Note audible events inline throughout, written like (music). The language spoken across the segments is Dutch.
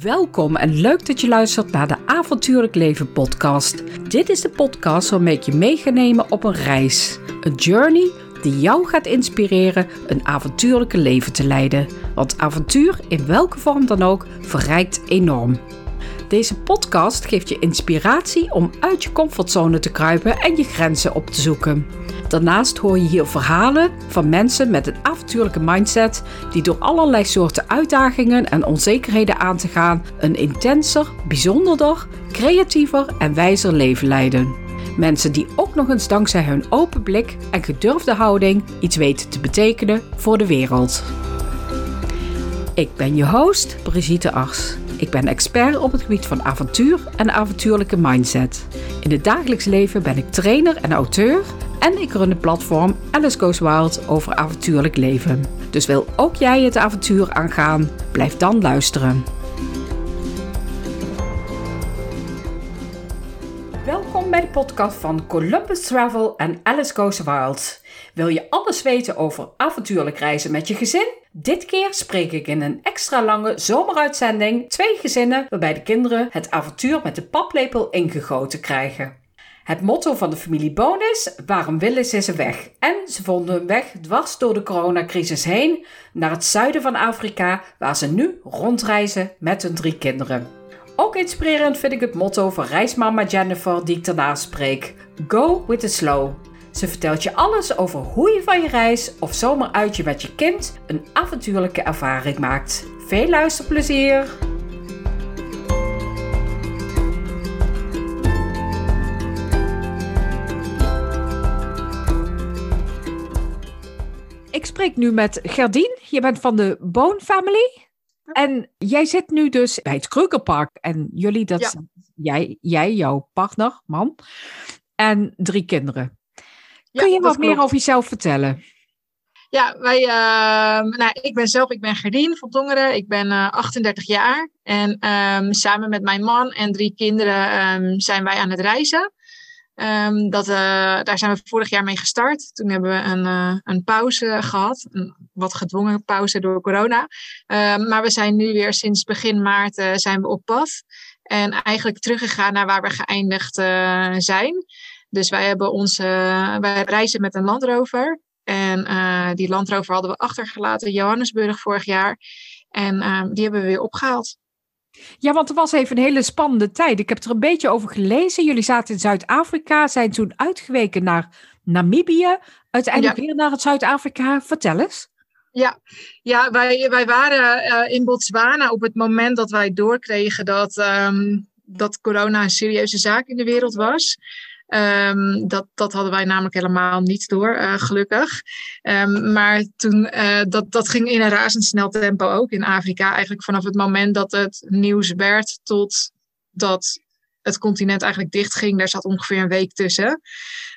Welkom en leuk dat je luistert naar de Avontuurlijk Leven podcast. Dit is de podcast waarmee ik je mee ga nemen op een reis. Een journey die jou gaat inspireren een avontuurlijke leven te leiden. Want avontuur, in welke vorm dan ook, verrijkt enorm. Deze podcast geeft je inspiratie om uit je comfortzone te kruipen en je grenzen op te zoeken. Daarnaast hoor je hier verhalen van mensen met een avontuurlijke mindset die door allerlei soorten uitdagingen en onzekerheden aan te gaan een intenser, bijzonderder, creatiever en wijzer leven leiden. Mensen die ook nog eens dankzij hun open blik en gedurfde houding iets weten te betekenen voor de wereld. Ik ben je host, Brigitte Ars. Ik ben expert op het gebied van avontuur en avontuurlijke mindset. In het dagelijks leven ben ik trainer en auteur en ik run het platform Alice Goes Wild over avontuurlijk leven. Dus wil ook jij het avontuur aangaan? Blijf dan luisteren. Welkom bij de podcast van Columbus Travel en Alice Goes Wild. Wil je alles weten over avontuurlijk reizen met je gezin? Dit keer spreek ik in een extra lange zomeruitzending twee gezinnen waarbij de kinderen het avontuur met de paplepel ingegoten krijgen. Het motto van de familie Bonus: waarom willen ze ze weg? En ze vonden hun weg dwars door de coronacrisis heen naar het zuiden van Afrika, waar ze nu rondreizen met hun drie kinderen. Ook inspirerend vind ik het motto van reismama Jennifer, die ik daarna spreek: Go with the slow. Ze vertelt je alles over hoe je van je reis of zomeruitje met je kind een avontuurlijke ervaring maakt. Veel luisterplezier! Spreek nu met Gerdien. Je bent van de Boon Family. En jij zit nu dus bij het Krugerpark. En jullie, dat Ja. jij, jij, jouw partner, man, en drie kinderen. Ja, Kun je wat meer over jezelf vertellen? Ja, wij, ehm, nou, ik ben zelf, ik ben Gerdien van Tongeren. Ik ben eh, 38 jaar. En ehm, samen met mijn man en drie kinderen ehm, zijn wij aan het reizen. Ehm, dat, eh, daar zijn we vorig jaar mee gestart. Toen hebben we een, eh, een pauze gehad. Een wat gedwongen pauze door corona. Ehm, maar we zijn nu weer sinds begin maart eh, zijn we op pad. En eigenlijk teruggegaan naar waar we geëindigd zijn. Dus wij hebben onze, wij reizen met een Land Rover. En die Land Rover hadden we achtergelaten in Johannesburg vorig jaar. En ehm, die hebben we weer opgehaald. Ja, want er was even een hele spannende tijd. Ik heb er een beetje over gelezen. Jullie zaten in Zuid-Afrika, zijn toen uitgeweken naar Namibië. Uiteindelijk weer naar het Zuid-Afrika. Vertel eens. Ja, ja wij, wij waren eh, in Botswana op het moment dat wij doorkregen dat, ehm, dat corona een serieuze zaak in de wereld was. Ehm, dat, dat hadden wij namelijk helemaal niet door, eh, gelukkig. Ehm, maar toen, eh, dat, dat ging in een razendsnel tempo ook in Afrika. Eigenlijk vanaf het moment dat het nieuws werd tot dat het continent eigenlijk dichtging. Daar zat ongeveer een week tussen.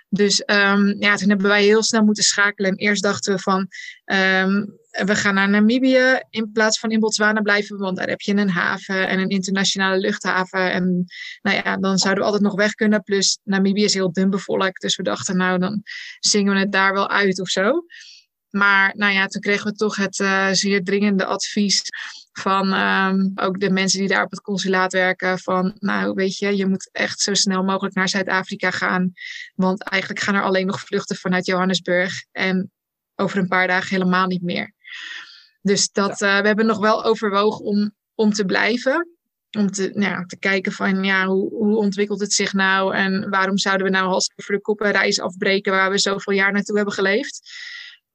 Dus ehm, ja, toen hebben wij heel snel moeten schakelen. En eerst dachten we van, we gaan naar Namibië in plaats van in Botswana blijven. Want daar heb je een haven en een internationale luchthaven. En nou ja, dan zouden we altijd nog weg kunnen. Plus Namibië is heel dun bevolkt. Dus we dachten, nou dan zingen we het daar wel uit of zo. Maar nou ja, toen kregen we toch het eh, zeer dringende advies van ehm, ook de mensen die daar op het consulaat werken. Van nou weet je, je moet echt zo snel mogelijk naar Zuid-Afrika gaan. Want eigenlijk gaan er alleen nog vluchten vanuit Johannesburg. En over een paar dagen helemaal niet meer. Dus dat, eh, we hebben nog wel overwogen om, om te blijven. Om te, nou ja, te kijken van ja, hoe, hoe ontwikkelt het zich nou? En waarom zouden we nou hals over de kop een reis afbreken waar we zoveel jaar naartoe hebben geleefd?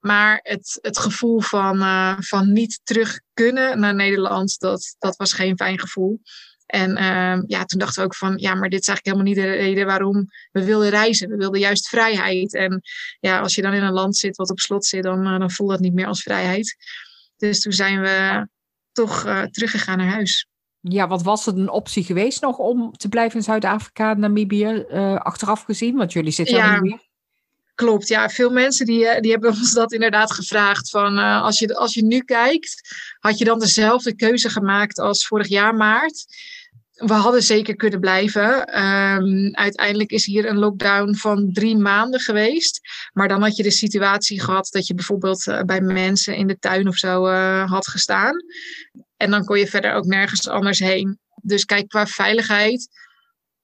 Maar het, het gevoel van, eh, van niet terug kunnen naar Nederland, dat, dat was geen fijn gevoel. En ehm, ja, toen dachten we ook van, ja, maar dit is eigenlijk helemaal niet de reden waarom we wilden reizen. We wilden juist vrijheid. En ja, als je dan in een land zit wat op slot zit, dan, eh, dan voelt dat niet meer als vrijheid. Dus toen zijn we toch eh, teruggegaan naar huis. Ja, wat was het een optie geweest nog om te blijven in Zuid-Afrika, Namibië, eh, achteraf gezien? Want jullie zitten Ja. niet meer. Klopt, ja. Veel mensen die, die hebben ons dat inderdaad gevraagd. Van, als, je, als je nu kijkt, had je dan dezelfde keuze gemaakt als vorig jaar maart? We hadden zeker kunnen blijven. Ehm, uiteindelijk is hier een lockdown van drie maanden geweest. Maar dan had je de situatie gehad dat je bijvoorbeeld eh, bij mensen in de tuin of zo eh, had gestaan. En dan kon je verder ook nergens anders heen. Dus kijk, qua veiligheid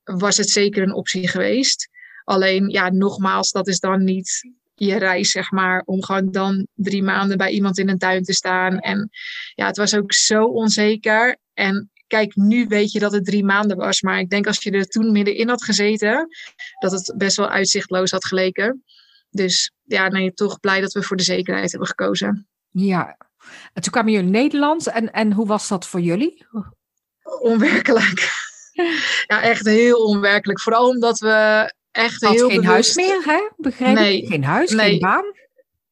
was het zeker een optie geweest. Alleen, ja, nogmaals, dat is dan niet je reis, zeg maar, om gewoon dan drie maanden bij iemand in een tuin te staan. En ja, het was ook zo onzeker. En kijk, nu weet je dat het drie maanden was. Maar ik denk als je er toen middenin had gezeten, dat het best wel uitzichtloos had geleken. Dus ja, nee, toch blij dat we voor de zekerheid hebben gekozen. Ja, en toen kwamen jullie in Nederland. En, en hoe was dat voor jullie? Onwerkelijk. (laughs) ja, echt heel onwerkelijk. Vooral omdat we echt Had heel geen huis meer, hè? Begrijp nee, Geen huis, nee. geen baan?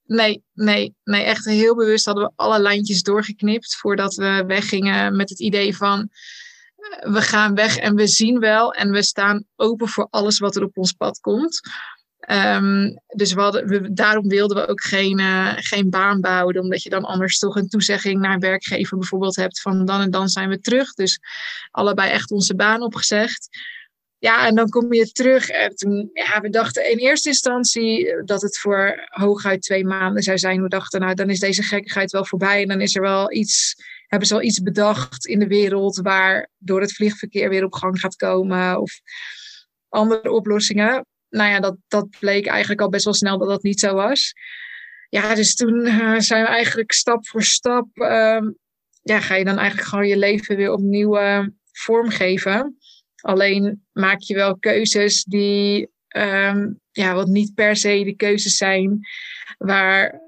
Nee, nee, nee, echt heel bewust hadden we alle lijntjes doorgeknipt voordat we weggingen met het idee van eh, we gaan weg en we zien wel en we staan open voor alles wat er op ons pad komt. Ehm, dus we hadden, daarom wilden we ook geen, uh, geen baan bouwen, omdat je dan anders toch een toezegging naar een werkgever bijvoorbeeld hebt van dan en dan zijn we terug. Dus allebei echt onze baan opgezegd. Ja, en dan kom je terug. En ja, we dachten in eerste instantie dat het voor hooguit twee maanden zou zijn. We dachten, nou, dan is deze gekkigheid wel voorbij. En dan is er wel iets, hebben ze wel iets bedacht in de wereld waar door het vliegverkeer weer op gang gaat komen. Of andere oplossingen. Nou ja, dat, dat bleek eigenlijk al best wel snel dat dat niet zo was. Ja, dus toen uh, zijn we eigenlijk stap voor stap. Uh, ja, ga je dan eigenlijk gewoon je leven weer opnieuw uh, vormgeven. Alleen maak je wel keuzes die, um, ja, wat niet per se de keuzes zijn waar,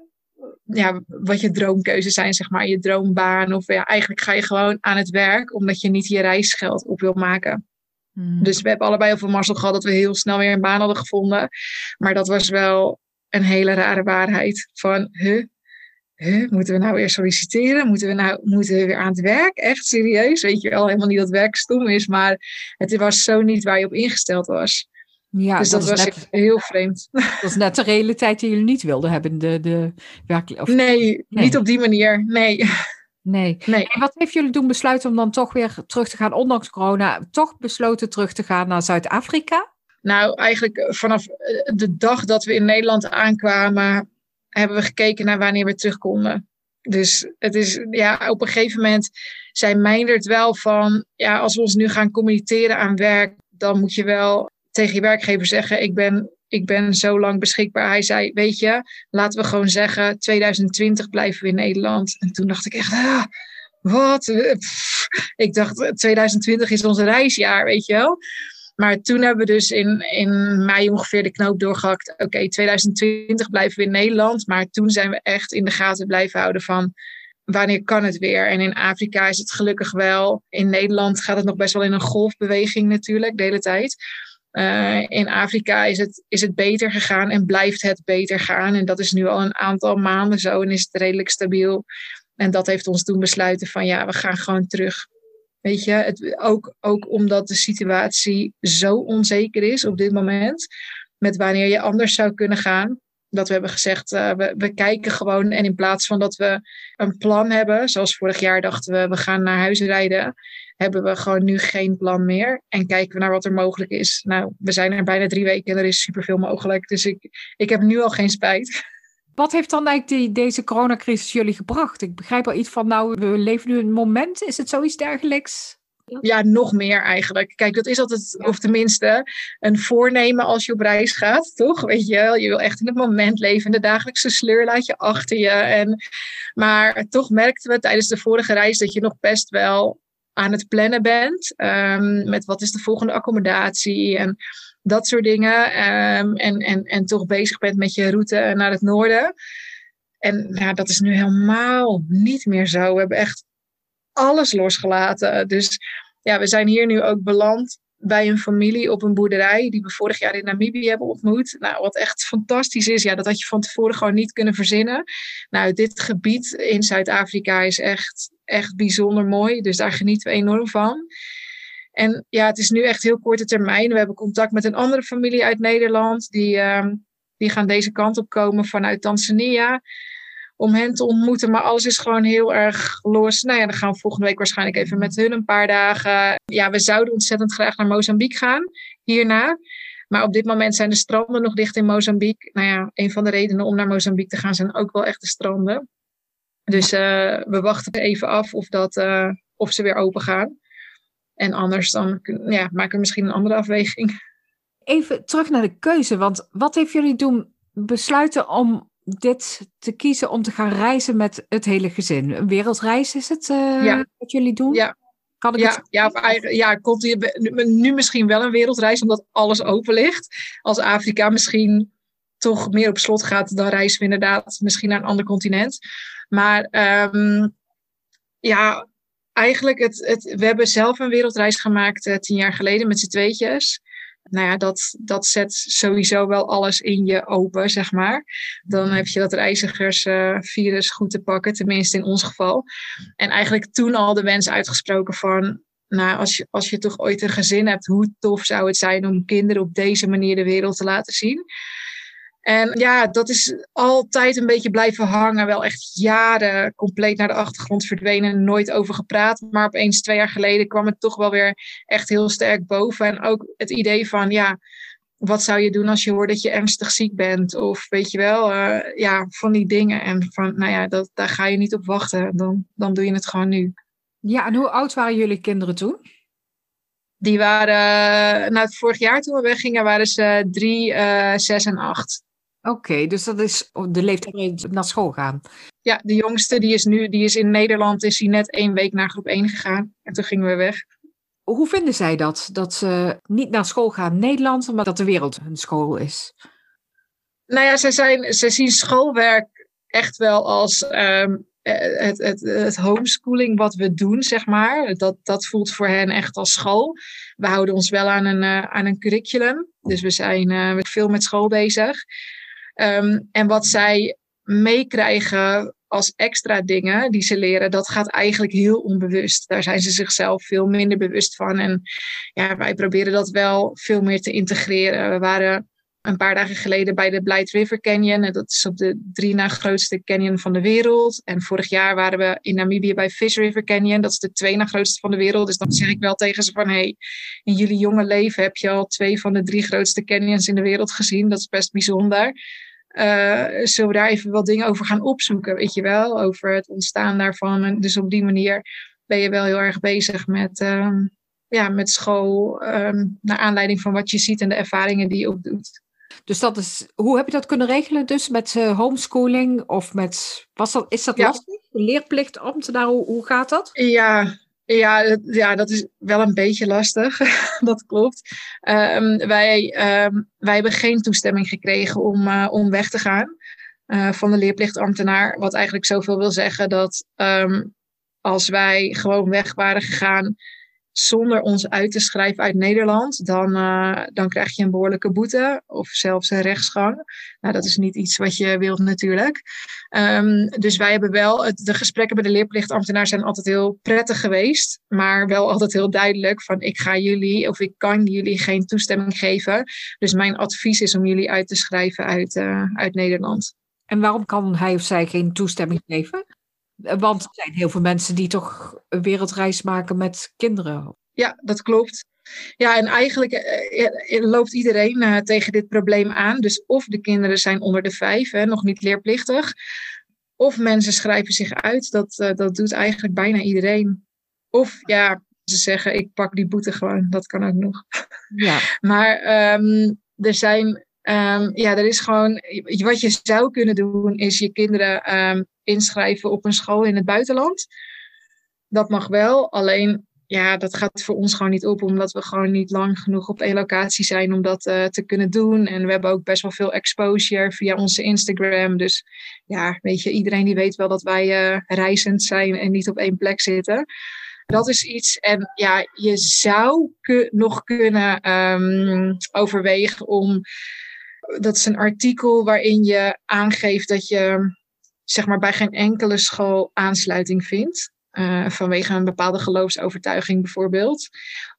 ja, wat je droomkeuzes zijn, zeg maar, je droombaan. Of ja, eigenlijk ga je gewoon aan het werk omdat je niet je reisgeld op wil maken. Hmm. Dus we hebben allebei heel veel mazzel gehad dat we heel snel weer een baan hadden gevonden. Maar dat was wel een hele rare waarheid. Van, huh, huh, moeten we nou weer solliciteren? Moeten we nou moeten we weer aan het werk? Echt serieus? Weet je wel, helemaal niet dat werk stom is, maar het was zo niet waar je op ingesteld was. Ja, dus dat, was net, heel vreemd. (laughs) Dat is net de realiteit die jullie niet wilden hebben. De, de werk, of, nee, nee, niet op die manier. Nee. Nee. (laughs) nee. En wat heeft jullie doen besluiten om dan toch weer terug te gaan, ondanks corona, toch besloten terug te gaan naar Zuid-Afrika? Nou, eigenlijk vanaf de dag dat we in Nederland aankwamen, hebben we gekeken naar wanneer we terug konden. Dus het is, ja, op een gegeven moment zei Meindert wel van, ja, als we ons nu gaan communiceren aan werk, dan moet je wel tegen je werkgever zeggen, ik ben, ik ben zo lang beschikbaar. Hij zei, weet je, laten we gewoon zeggen, 2020 blijven we in Nederland. En toen dacht ik echt, ah, wat? Ik dacht, 2020 is ons reisjaar, weet je wel. Maar toen hebben we dus in, in mei ongeveer de knoop doorgehakt. Oké, 2020 blijven we in Nederland. Maar toen zijn we echt in de gaten blijven houden van wanneer kan het weer? En in Afrika is het gelukkig wel. In Nederland gaat het nog best wel in een golfbeweging natuurlijk, de hele tijd. Uh, in Afrika is het, is het beter gegaan en blijft het beter gaan. En dat is nu al een aantal maanden zo en is het redelijk stabiel. En dat heeft ons toen besluiten van ja, we gaan gewoon terug. Weet je, het, ook, ook omdat de situatie zo onzeker is op dit moment, met wanneer je anders zou kunnen gaan. Dat we hebben gezegd, uh, we, we kijken gewoon en in plaats van dat we een plan hebben, zoals vorig jaar dachten we, we gaan naar huis rijden, hebben we gewoon nu geen plan meer en kijken we naar wat er mogelijk is. Nou, we zijn er bijna drie weken en er is superveel mogelijk, dus ik, ik heb nu al geen spijt. Wat heeft dan eigenlijk die, deze coronacrisis jullie gebracht? Ik begrijp al iets van, nou, we leven nu een moment. Is het zoiets dergelijks? Ja, nog meer eigenlijk. Kijk, dat is altijd, of tenminste, een voornemen als je op reis gaat, toch? Weet je, je wil echt in het moment leven. De dagelijkse sleur laat je achter je. En, maar toch merkten we tijdens de vorige reis dat je nog best wel aan het plannen bent. Um, met wat is de volgende accommodatie en dat soort dingen. Um, en, en, en toch bezig bent met je route naar het noorden. En nou, dat is nu helemaal niet meer zo. We hebben echt alles losgelaten. Dus ja, we zijn hier nu ook beland bij een familie op een boerderij die we vorig jaar in Namibië hebben ontmoet. Nou, wat echt fantastisch is, ja, dat had je van tevoren gewoon niet kunnen verzinnen. Nou, dit gebied in Zuid-Afrika is echt, echt bijzonder mooi, dus daar genieten we enorm van. En ja, het is nu echt heel korte termijn. We hebben contact met een andere familie uit Nederland. Die, uh, die gaan deze kant op komen vanuit Tanzania. Om hen te ontmoeten. Maar alles is gewoon heel erg los. Nou ja, dan gaan we volgende week waarschijnlijk even met hun een paar dagen. Ja, we zouden ontzettend graag naar Mozambique gaan. Hierna. Maar op dit moment zijn de stranden nog dicht in Mozambique. Nou ja, een van de redenen om naar Mozambique te gaan zijn ook wel echt de stranden. Dus we wachten even af of, dat, of ze weer open gaan. En anders dan ja, maken we misschien een andere afweging. Even terug naar de keuze, want wat heeft jullie doen besluiten om dit te kiezen om te gaan reizen met het hele gezin? Een wereldreis is het uh, wat jullie doen? Ja. Kan ik ja, het... ja, eigen, ja, komt hier, nu misschien wel een wereldreis omdat alles open ligt. Als Afrika misschien toch meer op slot gaat, dan reizen we inderdaad misschien naar een ander continent. Maar um, ja, eigenlijk, het, het, we hebben zelf een wereldreis gemaakt uh, tien jaar geleden met z'n tweetjes. Nou ja, dat, dat zet sowieso wel alles in je open, zeg maar. Dan heb je dat reizigersvirus goed te pakken, tenminste in ons geval. En eigenlijk toen al de wens uitgesproken van, nou, als je, als je toch ooit een gezin hebt, hoe tof zou het zijn om kinderen op deze manier de wereld te laten zien? En ja, dat is altijd een beetje blijven hangen. Wel echt jaren compleet naar de achtergrond verdwenen. Nooit over gepraat. Maar opeens twee jaar geleden kwam het toch wel weer echt heel sterk boven. En ook het idee van, ja, wat zou je doen als je hoort dat je ernstig ziek bent? Of weet je wel, uh, ja, van die dingen. En van, nou ja, dat, daar ga je niet op wachten. Dan, dan doe je het gewoon nu. Ja, en hoe oud waren jullie kinderen toen? Die waren, nou, vorig jaar toen we weggingen, waren ze drie, uh, zes en acht. Oké, dus dat is de leeftijd naar school gaan. Ja, de jongste die is nu, die is in Nederland, is hij net één week naar groep 1 gegaan. En toen gingen we weg. Hoe vinden zij dat? Dat ze niet naar school gaan in Nederland, maar dat de wereld hun school is? Nou ja, ze, zijn, ze zien schoolwerk echt wel als um, het, het, het homeschooling wat we doen, zeg maar. Dat, dat voelt voor hen echt als school. We houden ons wel aan een, uh, aan een curriculum. Dus we zijn uh, veel met school bezig. Ehm, en wat zij meekrijgen als extra dingen die ze leren, dat gaat eigenlijk heel onbewust. Daar zijn ze zichzelf veel minder bewust van. En ja, wij proberen dat wel veel meer te integreren. We waren een paar dagen geleden bij de Blight River Canyon. En dat is op de drie na grootste canyon van de wereld. En vorig jaar waren we in Namibië bij Fish River Canyon. Dat is de twee na grootste van de wereld. Dus dan zeg ik wel tegen ze van... hey, in jullie jonge leven heb je al twee van de drie grootste canyons in de wereld gezien. Dat is best bijzonder. Uh, zullen we daar even wat dingen over gaan opzoeken, weet je wel? Over het ontstaan daarvan. En dus op die manier ben je wel heel erg bezig met, uh, ja, met school. Um, naar aanleiding van wat je ziet en de ervaringen die je opdoet. Dus dat is, hoe heb je dat kunnen regelen dus met uh, homeschooling of met, was dat, is dat ja. lastig? Leerplichtambtenaar, hoe, hoe gaat dat? Ja, ja, ja, dat is wel een beetje lastig. (laughs) dat klopt. Um, wij, um, wij hebben geen toestemming gekregen om, uh, om weg te gaan uh, van de leerplichtambtenaar. Wat eigenlijk zoveel wil zeggen dat um, als wij gewoon weg waren gegaan zonder ons uit te schrijven uit Nederland, dan, uh, dan krijg je een behoorlijke boete of zelfs een rechtsgang. Nou, dat is niet iets wat je wilt natuurlijk. Um, dus wij hebben wel, het, de gesprekken bij de leerplichtambtenaar zijn altijd heel prettig geweest, maar wel altijd heel duidelijk van ik ga jullie of ik kan jullie geen toestemming geven. Dus mijn advies is om jullie uit te schrijven uit, uh, uit Nederland. En waarom kan hij of zij geen toestemming geven? Want er zijn heel veel mensen die toch een wereldreis maken met kinderen. Ja, dat klopt. Ja, en eigenlijk uh, loopt iedereen tegen dit probleem aan. Dus of de kinderen zijn onder de vijf, hè, nog niet leerplichtig. Of mensen schrijven zich uit. Dat, uh, dat doet eigenlijk bijna iedereen. Of ja, ze zeggen ik pak die boete gewoon. Dat kan ook nog. Ja. (laughs) maar um, er zijn Um, ja, er is gewoon, wat je zou kunnen doen, is je kinderen um, inschrijven op een school in het buitenland. Dat mag wel, alleen ja, dat gaat voor ons gewoon niet op, omdat we gewoon niet lang genoeg op één locatie zijn om dat uh, te kunnen doen. En we hebben ook best wel veel exposure via onze Instagram. Dus ja, weet je, iedereen die weet wel dat wij uh, reizend zijn en niet op één plek zitten. Dat is iets. En ja, je zou nog kunnen um, overwegen om dat is een artikel waarin je aangeeft dat je zeg maar, bij geen enkele school aansluiting vindt. Uh, vanwege een bepaalde geloofsovertuiging bijvoorbeeld.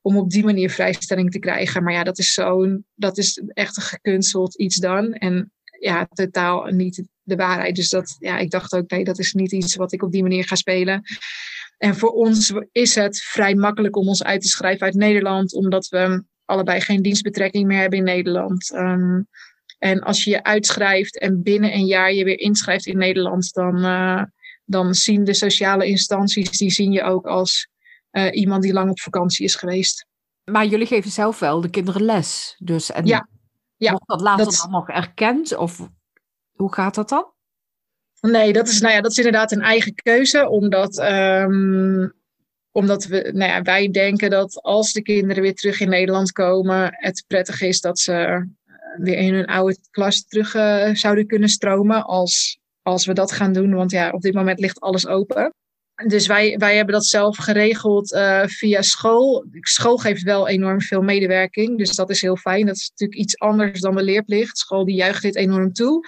Om op die manier vrijstelling te krijgen. Maar ja, dat is zo'n, dat is echt een gekunsteld iets dan. En ja, totaal niet de waarheid. Dus dat, ja, ik dacht ook, nee, dat is niet iets wat ik op die manier ga spelen. En voor ons is het vrij makkelijk om ons uit te schrijven uit Nederland, omdat we allebei geen dienstbetrekking meer hebben in Nederland. Um, en als je je uitschrijft en binnen een jaar je weer inschrijft in Nederland, dan, uh, dan zien de sociale instanties, die zien je ook als iemand die lang op vakantie is geweest. Maar jullie geven zelf wel de kinderen les. Dus en ja. Ja, wordt dat later dan nog erkend? Of hoe gaat dat dan? Nee, dat is, nou ja, dat is inderdaad een eigen keuze. Omdat, um, omdat we, nou ja, wij denken dat als de kinderen weer terug in Nederland komen, het prettig is dat ze eh, weer in hun oude klas terug uh, zouden kunnen stromen. Als, als we dat gaan doen. Want ja, op dit moment ligt alles open. Dus wij, wij hebben dat zelf geregeld uh, via school. School geeft wel enorm veel medewerking. Dus dat is heel fijn. Dat is natuurlijk iets anders dan de leerplicht. School die juicht dit enorm toe.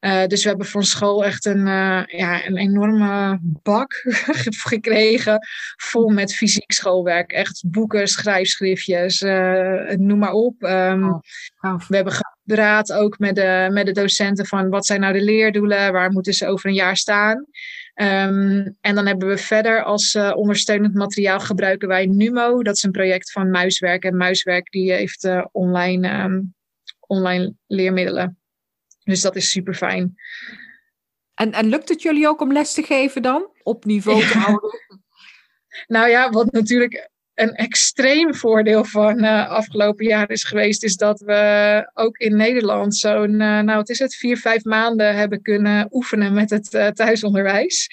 Uh, dus we hebben voor school echt een, uh, ja, een enorme bak (laughs) gekregen. Vol met fysiek schoolwerk. Echt boeken, schrijfschriftjes, noem maar op. Um, oh, we hebben gepraat ook met de, met de docenten van wat zijn nou de leerdoelen? Waar moeten ze over een jaar staan? Um, en dan hebben we verder als uh, ondersteunend materiaal gebruiken wij Numo. Dat is een project van Muiswerk. En Muiswerk die heeft uh, online, um, online leermiddelen. Dus dat is super fijn. En, en lukt het jullie ook om les te geven dan? Op niveau te (laughs) houden? Nou ja, wat natuurlijk een extreem voordeel van uh, afgelopen jaar is geweest, is dat we ook in Nederland zo'n, uh, nou wat is het, vier, vijf maanden hebben kunnen oefenen met het uh, thuisonderwijs.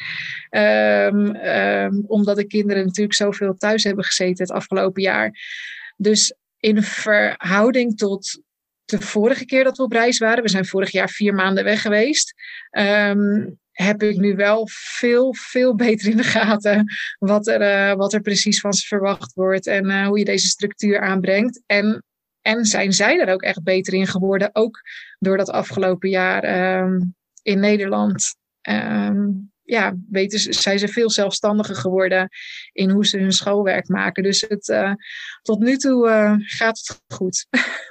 Um, um, omdat de kinderen natuurlijk zoveel thuis hebben gezeten het afgelopen jaar. Dus in verhouding tot de vorige keer dat we op reis waren, we zijn vorig jaar vier maanden weg geweest. Um, heb ik nu wel veel, veel beter in de gaten wat er, uh, wat er precies van ze verwacht wordt en uh, hoe je deze structuur aanbrengt. En, en zijn zij er ook echt beter in geworden, ook door dat afgelopen jaar um, in Nederland. Um, ja, weten zijn ze veel zelfstandiger geworden in hoe ze hun schoolwerk maken. Dus het, uh, tot nu toe gaat het goed. (laughs)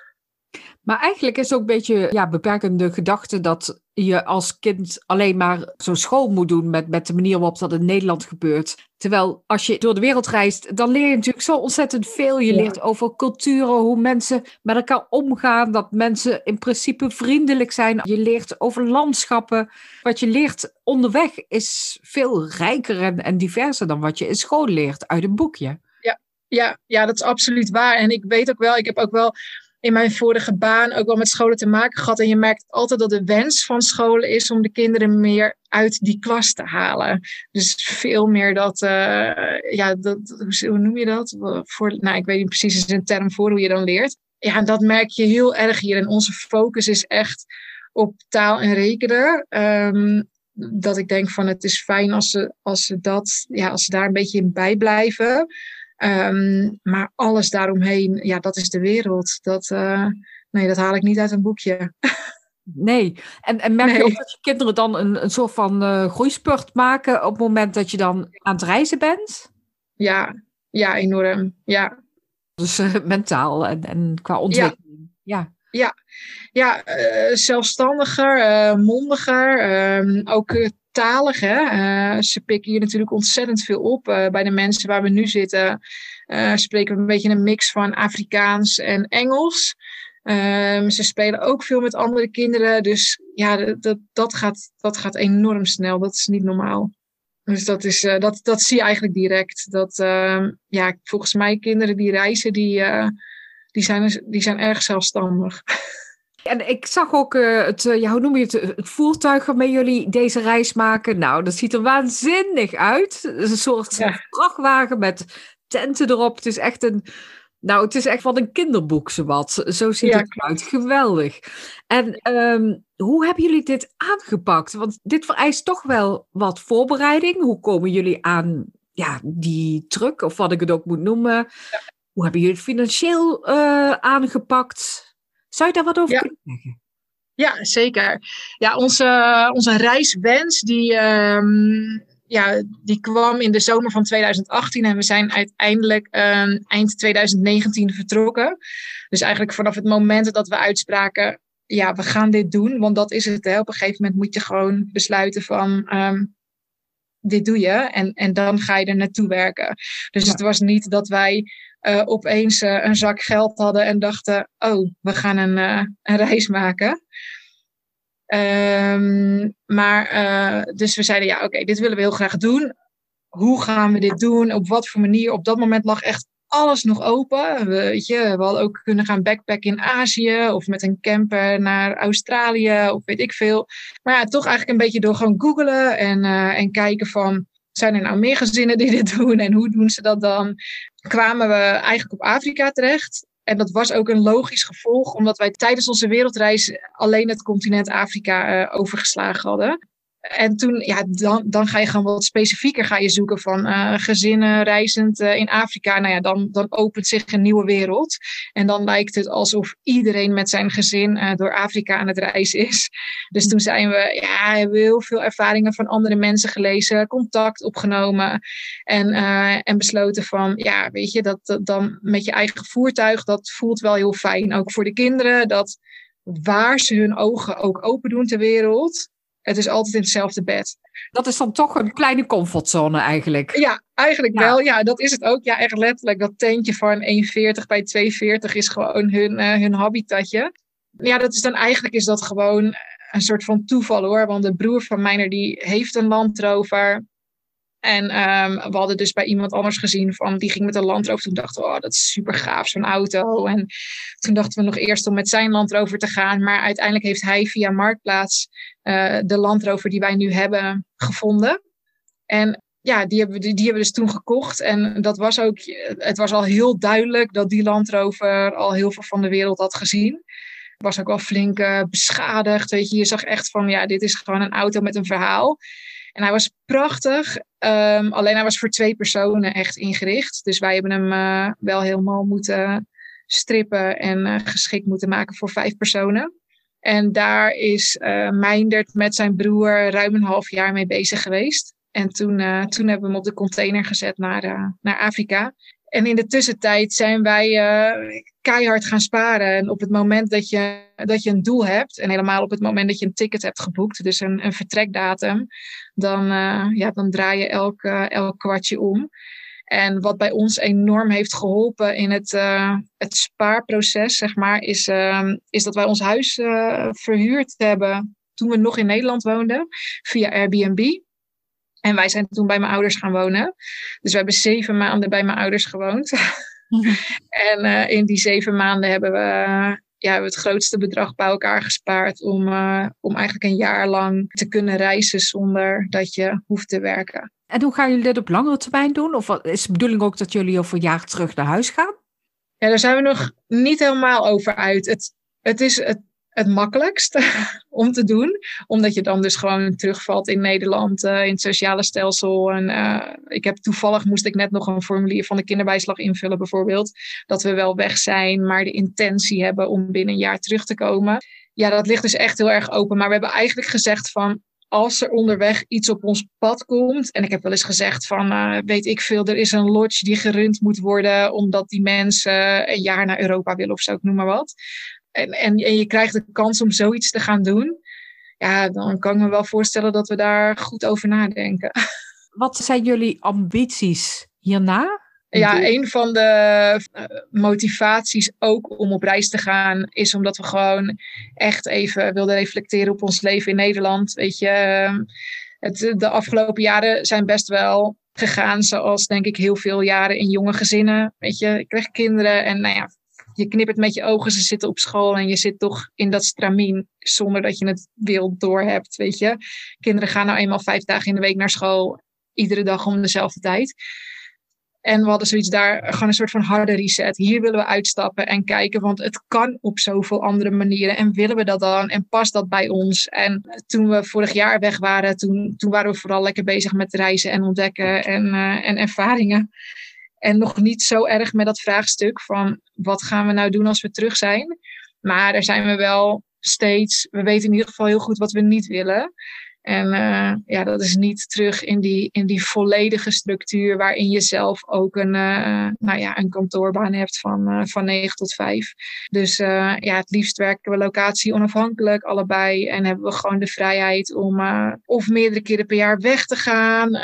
Maar eigenlijk is ook een beetje ja, beperkende gedachte dat je als kind alleen maar zo'n school moet doen met, met de manier waarop dat in Nederland gebeurt. Terwijl als je door de wereld reist, dan leer je natuurlijk zo ontzettend veel. Je leert over culturen, hoe mensen met elkaar omgaan, dat mensen in principe vriendelijk zijn. Je leert over landschappen. Wat je leert onderweg is veel rijker en, en diverser dan wat je in school leert uit een boekje. Ja, ja, ja, dat is absoluut waar. En ik weet ook wel, ik heb ook wel in mijn vorige baan ook wel met scholen te maken gehad. En je merkt altijd dat de wens van scholen is om de kinderen meer uit die klas te halen. Dus veel meer dat, uh, ja, dat, hoe noem je dat? Voor, nou, ik weet niet precies, is een term voor hoe je dan leert. Ja, dat merk je heel erg hier. En onze focus is echt op taal en rekenen. Um, dat ik denk van het is fijn als ze, als ze dat, ja, als ze daar een beetje in bijblijven. Um, maar alles daaromheen, ja, dat is de wereld. Dat, uh, nee, dat haal ik niet uit een boekje. (laughs) Nee, en, en merk nee. je ook dat je kinderen dan een, een soort van uh, groeispurt maken op het moment dat je dan aan het reizen bent? Ja, ja enorm. Ja. Dus uh, mentaal en, en qua ontwikkeling. Ja. Ja, ja, ja zelfstandiger, mondiger, um, ook talig. Uh, ze pikken hier natuurlijk ontzettend veel op. Uh, bij de mensen waar we nu zitten uh, spreken we een beetje een mix van Afrikaans en Engels. Um, ze spelen ook veel met andere kinderen. Dus ja, dat, dat, gaat, dat gaat enorm snel. Dat is niet normaal. Dus dat, is, dat, dat zie je eigenlijk direct. Dat, ehm, ja, volgens mij kinderen die reizen, die, die, zijn, die zijn erg zelfstandig. (laughs) En ik zag ook uh, het, uh, ja, hoe noem je het, het voertuig waarmee jullie deze reis maken. Nou, dat ziet er waanzinnig uit. Het is een soort ja. vrachtwagen met tenten erop. Het is echt een, nou, het is echt wat een kinderboek, zowat. Zo ziet ja. het eruit. Geweldig. En um, hoe hebben jullie dit aangepakt? Want dit vereist toch wel wat voorbereiding. Hoe komen jullie aan ja, die truck, of wat ik het ook moet noemen? Ja. Hoe hebben jullie het financieel uh, aangepakt? Zou je daar wat over ja. kunnen zeggen? Ja, zeker. Ja, onze, onze reiswens die, um, ja, die kwam in de zomer van 2018 en we zijn uiteindelijk um, eind 2019 vertrokken. Dus eigenlijk vanaf het moment dat we uitspraken, ja, we gaan dit doen, want dat is het. Hè. Op een gegeven moment moet je gewoon besluiten van, um, dit doe je en, en dan ga je er naartoe werken. Dus ja. het was niet dat wij uh, opeens uh, een zak geld hadden en dachten: oh, we gaan een, uh, een reis maken. Ehm, maar, dus we zeiden, ja, oké, dit willen we heel graag doen. Hoe gaan we dit doen? Op wat voor manier? Op dat moment lag echt alles nog open. We, weet je, we hadden ook kunnen gaan backpacken in Azië of met een camper naar Australië of weet ik veel. Maar ja, toch eigenlijk een beetje door gewoon googelen en, en kijken van, zijn er nou meer gezinnen die dit doen en hoe doen ze dat dan? Kwamen we eigenlijk op Afrika terecht. En dat was ook een logisch gevolg, omdat wij tijdens onze wereldreis alleen het continent Afrika uh, overgeslagen hadden. En toen, ja, dan, dan ga je gewoon wat specifieker ga je zoeken van uh, gezinnen reizend uh, in Afrika. Nou ja, dan, dan opent zich een nieuwe wereld. En dan lijkt het alsof iedereen met zijn gezin uh, door Afrika aan het reizen is. Dus toen zijn we, ja, hebben we heel veel ervaringen van andere mensen gelezen, contact opgenomen. En, en besloten van, ja, weet je, dat, dat dan met je eigen voertuig, dat voelt wel heel fijn. Ook voor de kinderen, dat waar ze hun ogen ook open doen ter wereld het is altijd in hetzelfde bed. Dat is dan toch een kleine comfortzone eigenlijk. Ja, eigenlijk wel. Ja, dat is het ook. Ja, echt letterlijk. Dat tentje van 1,40 bij 2,40 is gewoon hun, uh, hun habitatje. Ja, dat is dan eigenlijk is dat gewoon een soort van toeval hoor. Want de broer van mijner die heeft een landrover. En um, we hadden dus bij iemand anders gezien van die ging met een Land Rover. Toen dachten we, oh, dat is super gaaf, zo'n auto. En toen dachten we nog eerst om met zijn Land Rover te gaan. Maar uiteindelijk heeft hij via Marktplaats uh, de Land Rover die wij nu hebben gevonden. En ja, die hebben, die hebben we dus toen gekocht. En dat was ook, het was al heel duidelijk dat die Land Rover al heel veel van de wereld had gezien. Was ook wel flink beschadigd. Je, je zag echt van, ja, dit is gewoon een auto met een verhaal. En hij was prachtig. Um, alleen hij was voor twee personen echt ingericht. Dus wij hebben hem uh, wel helemaal moeten strippen en uh, geschikt moeten maken voor vijf personen. En daar is uh, met zijn broer ruim een half jaar mee bezig geweest. En toen, toen hebben we hem op de container gezet naar, naar Afrika. En in de tussentijd zijn wij keihard gaan sparen. En op het moment dat je, dat je een doel hebt, en helemaal op het moment dat je een ticket hebt geboekt, dus een, een vertrekdatum, dan, uh, ja, dan draai je elk, uh, elk kwartje om. En wat bij ons enorm heeft geholpen in het, het spaarproces, zeg maar, is, ehm, is dat wij ons huis verhuurd hebben toen we nog in Nederland woonden, via Airbnb. En wij zijn toen bij mijn ouders gaan wonen. Dus we hebben zeven maanden bij mijn ouders gewoond. (laughs) en in die zeven maanden hebben we, ja, hebben we het grootste bedrag bij elkaar gespaard om, uh, om eigenlijk een jaar lang te kunnen reizen zonder dat je hoeft te werken. En hoe gaan jullie dit op langere termijn doen? Of is de bedoeling ook dat jullie over een jaar terug naar huis gaan? Ja, daar zijn we nog niet helemaal over uit. Het, het, is, het het makkelijkst (laughs) om te doen. Omdat je dan dus gewoon terugvalt in Nederland, uh, in het sociale stelsel. En uh, ik heb toevallig moest ik net nog een formulier van de kinderbijslag invullen, bijvoorbeeld. Dat we wel weg zijn, maar de intentie hebben om binnen een jaar terug te komen. Ja, dat ligt dus echt heel erg open. Maar we hebben eigenlijk gezegd van. Als er onderweg iets op ons pad komt, en ik heb wel eens gezegd van, uh, weet ik veel, er is een lodge die gerund moet worden omdat die mensen een jaar naar Europa willen of zo, ik noem maar wat en, en, en je krijgt de kans om zoiets te gaan doen, ja, dan kan ik me wel voorstellen dat we daar goed over nadenken. (laughs) Wat zijn jullie ambities hierna? Ja, een van de eh, motivaties ook om op reis te gaan is omdat we gewoon echt even wilden reflecteren op ons leven in Nederland. Weet je, ehm, het, de afgelopen jaren zijn best wel gegaan zoals denk ik heel veel jaren in jonge gezinnen. Weet je, ik kreeg kinderen en nou ja, je knippert met je ogen, ze zitten op school en je zit toch in dat stramien zonder dat je het wil doorhebt, weet je. Kinderen gaan nou eenmaal vijf dagen in de week naar school, iedere dag om dezelfde tijd. En we hadden zoiets daar, gewoon een soort van harde reset. Hier willen we uitstappen en kijken, want het kan op zoveel andere manieren. En willen we dat dan? En past dat bij ons? En toen we vorig jaar weg waren, toen, toen waren we vooral lekker bezig met reizen en ontdekken en, uh, en ervaringen. En nog niet zo erg met dat vraagstuk van wat gaan we nou doen als we terug zijn. Maar daar zijn we wel steeds, we weten in ieder geval heel goed wat we niet willen. En uh, ja, dat is niet terug in die, in die volledige structuur waarin je zelf ook een, uh, nou ja, een kantoorbaan hebt van, uh, van 9 tot 5. Dus ja, het liefst werken we locatie onafhankelijk allebei en hebben we gewoon de vrijheid om of meerdere keren per jaar weg te gaan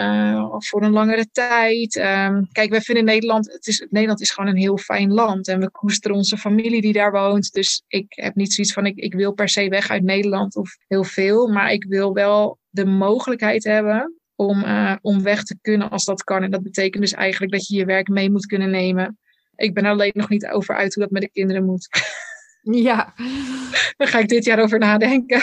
of voor een langere tijd. Um, kijk, wij vinden Nederland, het is, Nederland is gewoon een heel fijn land en we koesteren onze familie die daar woont. Dus ik heb niet zoiets van ik, ik wil per se weg uit Nederland of heel veel, maar ik wil wel de mogelijkheid hebben om, uh, om weg te kunnen als dat kan. En dat betekent dus eigenlijk dat je je werk mee moet kunnen nemen. Ik ben alleen nog niet over uit hoe dat met de kinderen moet. (laughs) Ja. Daar ga ik dit jaar over nadenken.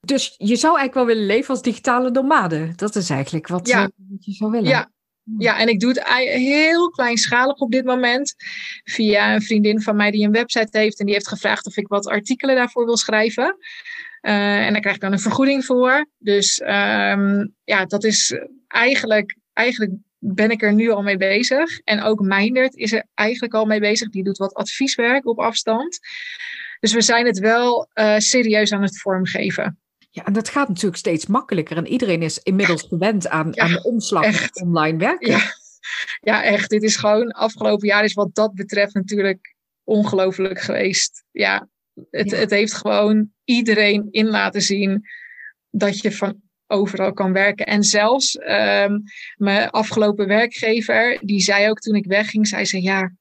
Dus je zou eigenlijk wel willen leven als digitale nomade. Dat is eigenlijk wat, ja. je zou willen. Ja. Ja, en ik doe het heel kleinschalig op dit moment. Via een vriendin van mij die een website heeft. En die heeft gevraagd of ik wat artikelen daarvoor wil schrijven. Uh, en daar krijg ik dan een vergoeding voor. Dus um, ja, dat is eigenlijk, eigenlijk ben ik er nu al mee bezig. En ook Meindert is er eigenlijk al mee bezig. Die doet wat advieswerk op afstand. Dus we zijn het wel uh, serieus aan het vormgeven. Ja, en dat gaat natuurlijk steeds makkelijker. En iedereen is inmiddels gewend aan, ja, aan de omslag echt. online werken. Ja. ja, echt. Dit is gewoon, afgelopen jaar is wat dat betreft natuurlijk ongelooflijk geweest. Ja, het, het heeft gewoon iedereen in laten zien dat je van overal kan werken. En zelfs um, mijn afgelopen werkgever, die zei ook toen ik wegging, zei ze ja,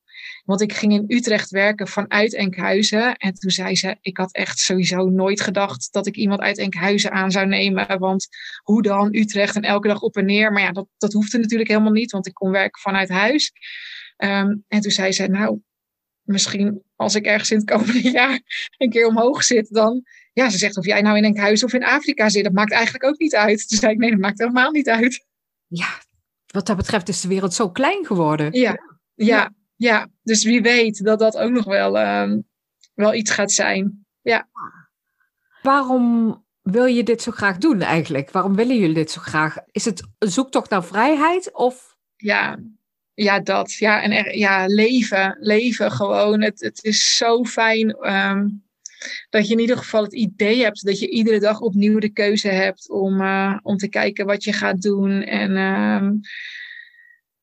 want ik ging in Utrecht werken vanuit Enkhuizen. En toen zei ze, ik had echt sowieso nooit gedacht dat ik iemand uit Enkhuizen aan zou nemen. Want hoe dan Utrecht en elke dag op en neer. Maar ja, dat, dat hoefde natuurlijk helemaal niet, want ik kon werken vanuit huis. Um, en toen zei ze, nou, misschien als ik ergens in het komende (laughs) jaar een keer omhoog zit, dan. Ja, ze zegt of jij nou in Enkhuizen of in Afrika zit, dat maakt eigenlijk ook niet uit. Toen zei ik, nee, dat maakt helemaal niet uit. Ja, wat dat betreft is de wereld zo klein geworden. Ja, ja, ja. Dus wie weet dat dat ook nog wel, um, wel iets gaat zijn. Ja. Waarom wil je dit zo graag doen eigenlijk? Waarom willen jullie dit zo graag? Is het een zoektocht naar vrijheid of? Ja, ja, dat. Ja, en ja, leven. Leven gewoon. Het, het is zo fijn um, dat je in ieder geval het idee hebt dat je iedere dag opnieuw de keuze hebt om, uh, om te kijken wat je gaat doen. En um,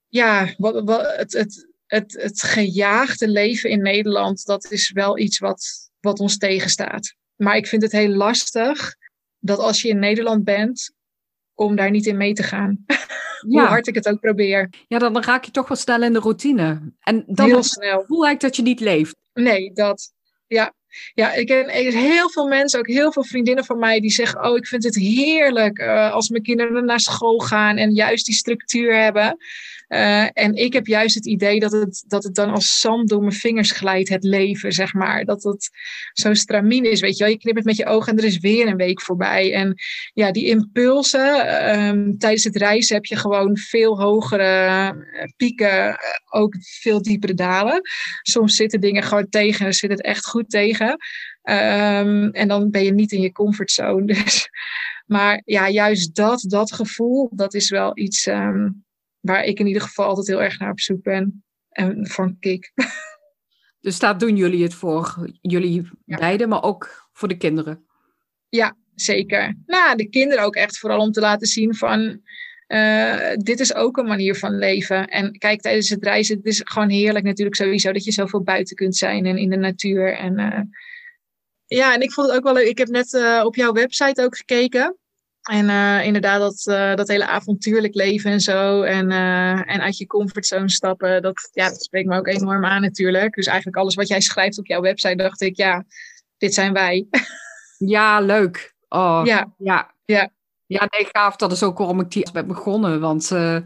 ja, wat, wat, het, het, het, het gejaagde leven in Nederland, dat is wel iets wat, wat ons tegenstaat. Maar ik vind het heel lastig dat als je in Nederland bent, om daar niet in mee te gaan. (laughs) Hoe hard ik het ook probeer. Ja, dan, raak je toch wel snel in de routine. En dan Heel snel. voel eigenlijk dat je niet leeft. Nee, dat. Ja. Ja, ik ken heel veel mensen, ook heel veel vriendinnen van mij, die zeggen: Oh, ik vind het heerlijk uh, als mijn kinderen naar school gaan en juist die structuur hebben. Uh, en ik heb juist het idee dat het, dat het dan als zand door mijn vingers glijdt, het leven, zeg maar. Dat het zo stramien is, weet je wel. Je knipt met je ogen en er is weer een week voorbij. En ja, die impulsen, um, tijdens het reizen heb je gewoon veel hogere pieken, ook veel diepere dalen. Soms zitten dingen gewoon tegen en zit het echt goed tegen. Um, en dan ben je niet in je comfortzone. (laughs) Dus. Maar ja, juist dat, dat gevoel, dat is wel iets... Um, waar ik in ieder geval altijd heel erg naar op zoek ben. En van kick. (laughs) Dus daar doen jullie het voor, jullie ja. beiden, maar ook voor de kinderen? Ja, zeker. Nou, de kinderen ook echt vooral om te laten zien van... Uh, dit is ook een manier van leven. En kijk, tijdens het reizen, het is gewoon heerlijk natuurlijk sowieso... dat je zoveel buiten kunt zijn en in de natuur. En, uh, ja, en ik vond het ook wel leuk. Ik heb net uh, op jouw website ook gekeken... En uh, inderdaad, dat, uh, dat hele avontuurlijk leven en zo. En, uh, en uit je comfortzone stappen. Dat, ja, dat spreekt me ook enorm aan natuurlijk. Dus eigenlijk alles wat jij schrijft op jouw website, dacht ik, ja, dit zijn wij. Ja, leuk. Oh, ja. Ja. ja. Ja, nee, gaaf. Dat is ook waarom ik die ben begonnen. Want uh,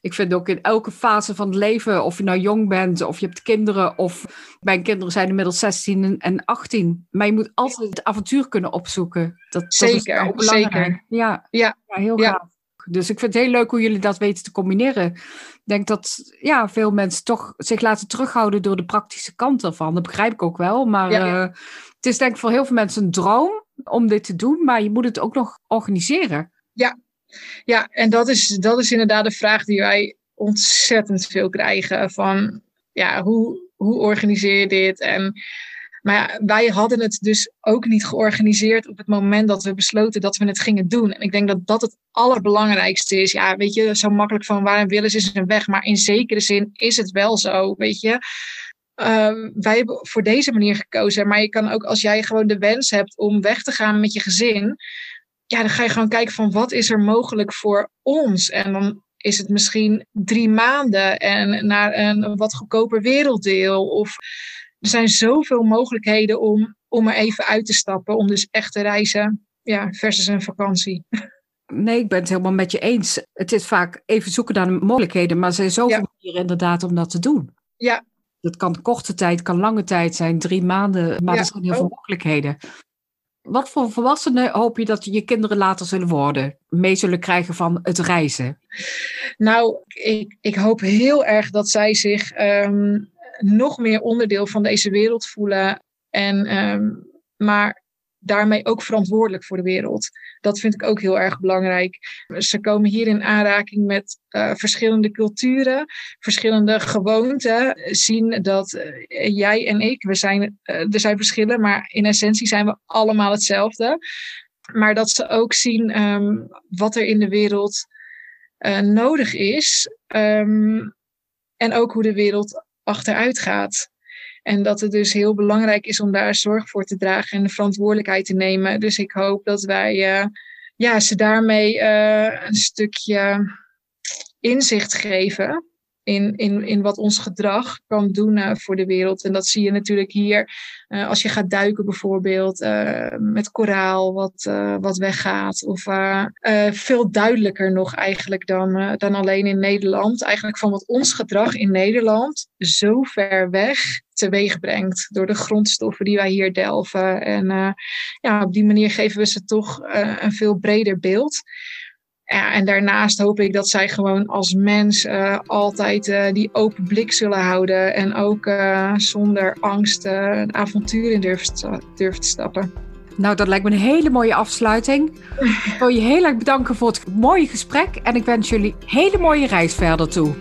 ik vind ook in elke fase van het leven, of je nou jong bent, of je hebt kinderen, of mijn kinderen zijn inmiddels 16 en 18. Maar je moet altijd het avontuur kunnen opzoeken. Dat, zeker, is zeker. Ja, ja. ja heel ja. gaaf. Dus ik vind het heel leuk hoe jullie dat weten te combineren. Ik denk dat ja, veel mensen toch zich laten terughouden door de praktische kant ervan. Dat begrijp ik ook wel. Maar ja. uh, het is denk ik voor heel veel mensen een droom om dit te doen, maar je moet het ook nog organiseren. Ja, ja en dat is, dat is inderdaad de vraag die wij ontzettend veel krijgen. Van ja, hoe, hoe organiseer je dit? En Maar wij hadden het dus ook niet georganiseerd op het moment dat we besloten dat we het gingen doen. En ik denk dat dat het allerbelangrijkste is. Ja, weet je, zo makkelijk van waar wil is, is een weg. Maar in zekere zin is het wel zo, weet je. Ehm, wij hebben voor deze manier gekozen. Maar je kan ook, als jij gewoon de wens hebt om weg te gaan met je gezin, ja, dan ga je gewoon kijken van wat is er mogelijk voor ons. En dan is het misschien drie maanden en naar een wat goedkoper werelddeel. Of er zijn zoveel mogelijkheden om, om er even uit te stappen, om dus echt te reizen ja, versus een vakantie. Nee, ik ben het helemaal met je eens. Het is vaak even zoeken naar de mogelijkheden, maar er zijn zoveel ja. manieren inderdaad om dat te doen. Ja. Dat kan korte tijd, kan lange tijd zijn, drie maanden, maar ja. er zijn heel veel oh. mogelijkheden. Wat voor volwassenen hoop je dat je kinderen later zullen worden? Mee zullen krijgen van het reizen? Nou, ik, ik hoop heel erg dat zij zich um, nog meer onderdeel van deze wereld voelen. En, um, maar daarmee ook verantwoordelijk voor de wereld. Dat vind ik ook heel erg belangrijk. Ze komen hier in aanraking met uh, verschillende culturen, verschillende gewoonten. Zien dat uh, jij en ik, we zijn, uh, er zijn verschillen, maar in essentie zijn we allemaal hetzelfde. Maar dat ze ook zien um, wat er in de wereld nodig is. Um, en ook hoe de wereld achteruit gaat. En dat het dus heel belangrijk is om daar zorg voor te dragen en de verantwoordelijkheid te nemen. Dus ik hoop dat wij uh, ja, ze daarmee uh, een stukje inzicht geven in, in, in wat ons gedrag kan doen uh, voor de wereld. En dat zie je natuurlijk hier uh, als je gaat duiken bijvoorbeeld uh, met koraal wat, wat weggaat. Of veel duidelijker nog eigenlijk dan, dan alleen in Nederland. Eigenlijk van wat ons gedrag in Nederland zo ver weg teweeg brengt door de grondstoffen die wij hier delven. En ja, op die manier geven we ze toch een veel breder beeld. Ja, en daarnaast hoop ik dat zij gewoon als mens uh, altijd uh, die open blik zullen houden. En ook uh, zonder angst een avontuur in durven, durven te stappen. Nou, dat lijkt me een hele mooie afsluiting. (laughs) Ik wil je heel erg bedanken voor het mooie gesprek. En ik wens jullie hele mooie reis verder toe.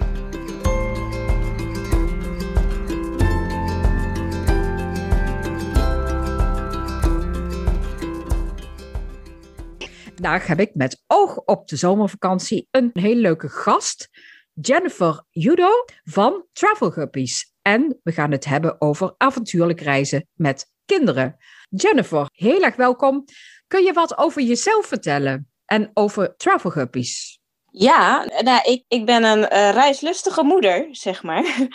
Vandaag heb ik met oog op de zomervakantie een hele leuke gast. Jennifer Judo van Travel Guppies. En we gaan het hebben over avontuurlijk reizen met kinderen. Jennifer, heel erg welkom. Kun je wat over jezelf vertellen en over Travel Guppies? Ja, nou, ik, ik ben een uh, reislustige moeder, zeg maar. (laughs)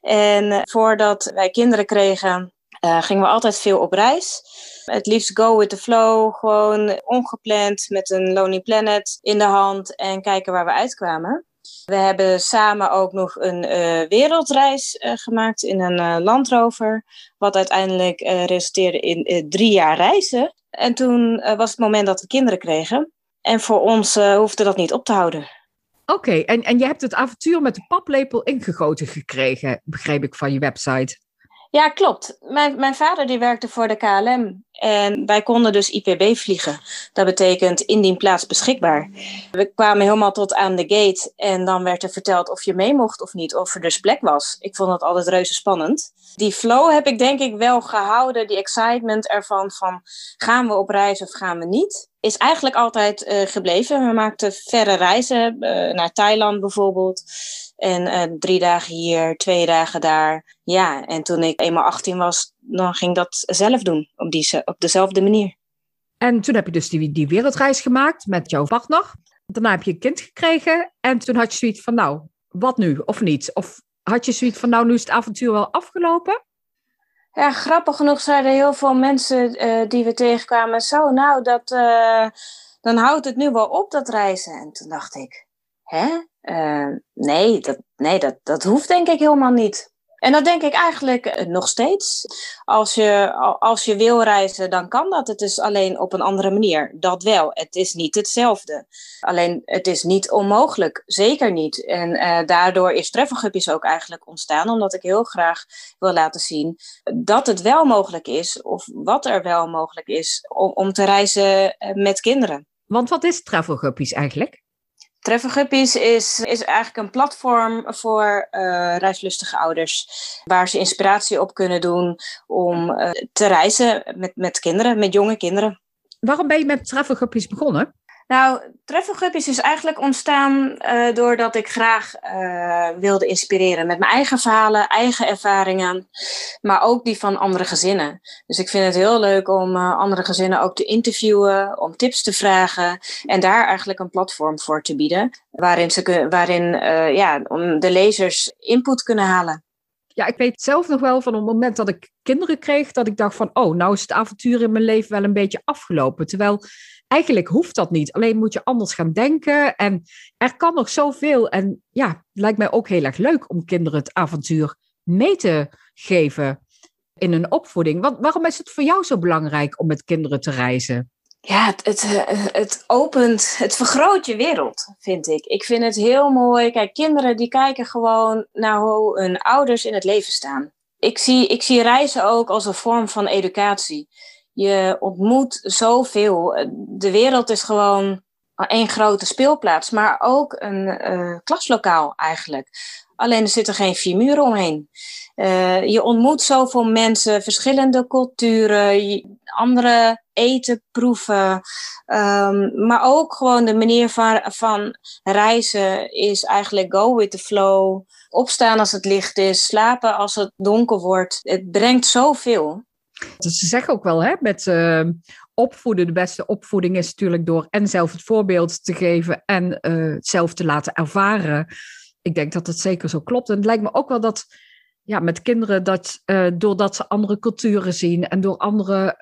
en uh, voordat wij kinderen kregen, uh, gingen we altijd veel op reis. Het liefst go with the flow, gewoon ongepland met een Lonely Planet in de hand en kijken waar we uitkwamen. We hebben samen ook nog een uh, wereldreis uh, gemaakt in een uh, landrover, wat uiteindelijk resulteerde in drie jaar reizen. En toen was het moment dat we kinderen kregen. En voor ons hoefde dat niet op te houden. Oké, en, en je hebt het avontuur met de paplepel ingegoten gekregen, begreep ik van je website. Ja, klopt. Mijn, mijn vader die werkte voor de KLM en wij konden dus IPB vliegen. Dat betekent indien plaats beschikbaar. We kwamen helemaal tot aan de gate en dan werd er verteld of je mee mocht of niet, of er dus plek was. Ik vond het altijd reuze spannend. Die flow heb ik denk ik wel gehouden, die excitement ervan van gaan we op reis of gaan we niet, is eigenlijk altijd uh, gebleven. We maakten verre reizen, uh, naar Thailand bijvoorbeeld. En uh, drie dagen hier, twee dagen daar. Ja, en toen ik eenmaal 18 was, dan ging ik dat zelf doen. Op, die, op dezelfde manier. En toen heb je dus die, die wereldreis gemaakt met jouw partner. Daarna heb je een kind gekregen. En toen had je zoiets van, nou, wat nu? Of niet? Of had je zoiets van, nou, nu is het avontuur wel afgelopen? Ja, grappig genoeg zeiden heel veel mensen uh, die we tegenkwamen... zo, nou, dat, uh, dan houdt het nu wel op, dat reizen. En toen dacht ik, hè? Uh, nee, dat, nee dat, dat hoeft denk ik helemaal niet. En dat denk ik eigenlijk eh, nog steeds. Als je, als je wil reizen, dan kan dat. Het is alleen op een andere manier. Dat wel. Het is niet hetzelfde. Alleen het is niet onmogelijk. Zeker niet. En uh, daardoor is Treffelguppies ook eigenlijk ontstaan. Omdat ik heel graag wil laten zien dat het wel mogelijk is. Of wat er wel mogelijk is om, om te reizen met kinderen. Want wat is Travelguppies eigenlijk? Trefferguppies is, is eigenlijk een platform voor uh, reislustige ouders. Waar ze inspiratie op kunnen doen om uh, te reizen met, met kinderen, met jonge kinderen. Waarom ben je met Trefferguppies begonnen? Nou, Treffelguppies is eigenlijk ontstaan uh, doordat ik graag uh, wilde inspireren met mijn eigen verhalen, eigen ervaringen, maar ook die van andere gezinnen. Dus ik vind het heel leuk om uh, andere gezinnen ook te interviewen, om tips te vragen en daar eigenlijk een platform voor te bieden, waarin, ze, waarin ja, om de lezers input kunnen halen. Ja, ik weet zelf nog wel van het moment dat ik kinderen kreeg, dat ik dacht van, oh, nou is het avontuur in mijn leven wel een beetje afgelopen. Terwijl eigenlijk hoeft dat niet. Alleen moet je anders gaan denken. En er kan nog zoveel. En ja, het lijkt mij ook heel erg leuk om kinderen het avontuur mee te geven in hun opvoeding. Want waarom is het voor jou zo belangrijk om met kinderen te reizen? Ja, het, het, het opent, het vergroot je wereld, vind ik. Ik vind het heel mooi. Kijk, kinderen die kijken gewoon naar hoe hun ouders in het leven staan. Ik zie, ik zie reizen ook als een vorm van educatie. Je ontmoet zoveel. De wereld is gewoon één grote speelplaats, maar ook een uh, klaslokaal eigenlijk. Alleen er zitten geen vier muren omheen. Uh, je ontmoet zoveel mensen, verschillende culturen, andere eten proeven. Um, maar ook gewoon de manier van, van reizen is eigenlijk go with the flow. Opstaan als het licht is, slapen als het donker wordt. Het brengt zoveel. Ze zeggen ook wel, hè, met uh, opvoeden, de beste opvoeding is natuurlijk door en zelf het voorbeeld te geven en uh, zelf te laten ervaren. Ik denk dat dat zeker zo klopt. En het lijkt me ook wel dat ja, met kinderen, dat uh, doordat ze andere culturen zien en door andere,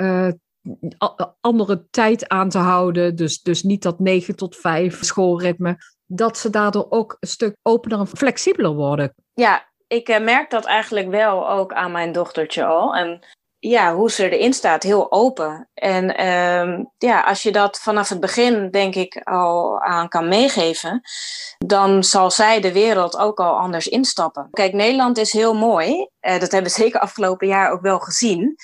andere tijd aan te houden, dus, dus niet dat 9 tot 5 schoolritme, dat ze daardoor ook een stuk opener en flexibeler worden. Ja, ik merk dat eigenlijk wel ook aan mijn dochtertje al. En ja, hoe ze erin staat, heel open. En um, ja, als je dat vanaf het begin, denk ik, al aan kan meegeven, dan zal zij de wereld ook al anders instappen. Kijk, Nederland is heel mooi. Uh, dat hebben we (laughs) zeker afgelopen jaar ook wel gezien.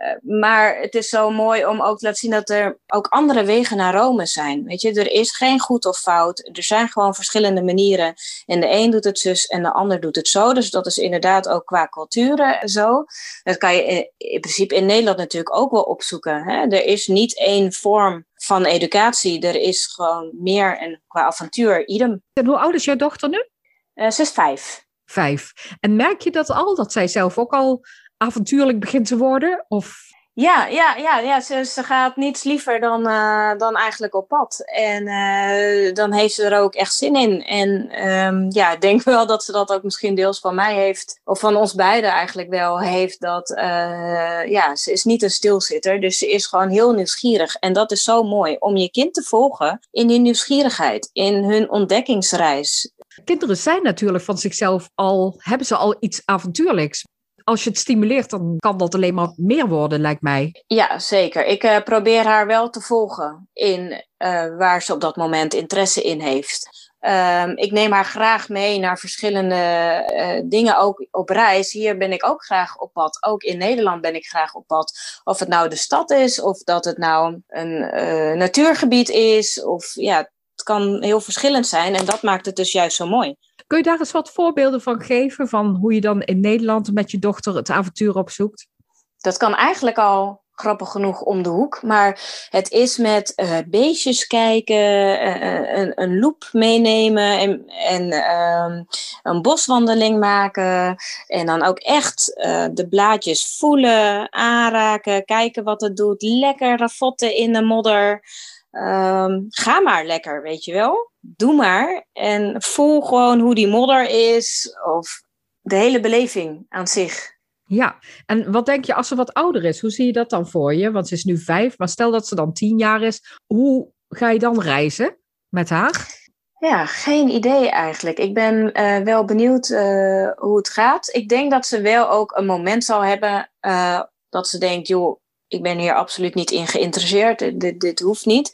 Eh, maar het is zo mooi om ook te laten zien dat er ook andere wegen naar Rome zijn. Weet je, er is geen goed of fout. Er zijn gewoon verschillende manieren. En de een doet het zus en de ander doet het zo. Dus dat is inderdaad ook qua culturen zo. Dat kan je in, principe in Nederland natuurlijk ook wel opzoeken. Hè? Er is niet één vorm van educatie. Er is gewoon meer en qua avontuur idem. En hoe oud is jouw dochter nu? Uh, ze is vijf. Vijf. En merk je dat al, dat zij zelf ook al avontuurlijk begint te worden? Of... Ja, ja, ja, ja ze, ze gaat niets liever dan, uh, dan eigenlijk op pad. En uh, dan heeft ze er ook echt zin in. En um, ja, ik denk wel dat ze dat ook misschien deels van mij heeft, of van ons beiden eigenlijk wel heeft. Dat uh, ja, ze is niet een stilzitter, dus ze is gewoon heel nieuwsgierig. En dat is zo mooi om je kind te volgen in die nieuwsgierigheid, in hun ontdekkingsreis. Kinderen zijn natuurlijk van zichzelf al, hebben ze al iets avontuurlijks als je het stimuleert, dan kan dat alleen maar meer worden, lijkt mij. Ja, zeker. Ik uh, probeer haar wel te volgen in uh, waar ze op dat moment interesse in heeft. Um, ik neem haar graag mee naar verschillende uh, dingen, ook op reis. Hier ben ik ook graag op pad. Ook in Nederland ben ik graag op pad. Of het nou de stad is, of dat het nou een natuurgebied is. Of ja, het kan heel verschillend zijn. En dat maakt het dus juist zo mooi. Kun je daar eens wat voorbeelden van geven? Van hoe je dan in Nederland met je dochter het avontuur opzoekt? Dat kan eigenlijk al grappig genoeg om de hoek. Maar het is met uh, beestjes kijken, uh, een, een loop meenemen en, en uh, een boswandeling maken. En dan ook echt de blaadjes voelen, aanraken, kijken wat het doet. Lekker ravotten in de modder. Um, ga maar lekker, weet je wel. Doe maar. En voel gewoon hoe die modder is. Of de hele beleving aan zich. Ja, en wat denk je als ze wat ouder is? Hoe zie je dat dan voor je? Want ze is nu vijf, maar stel dat ze dan tien jaar is. Hoe ga je dan reizen met haar? Ja, geen idee eigenlijk. Ik ben uh, wel benieuwd uh, hoe het gaat. Ik denk dat ze wel ook een moment zal hebben uh, dat ze denkt, joh, ik ben hier absoluut niet in geïnteresseerd. Dit, dit hoeft niet.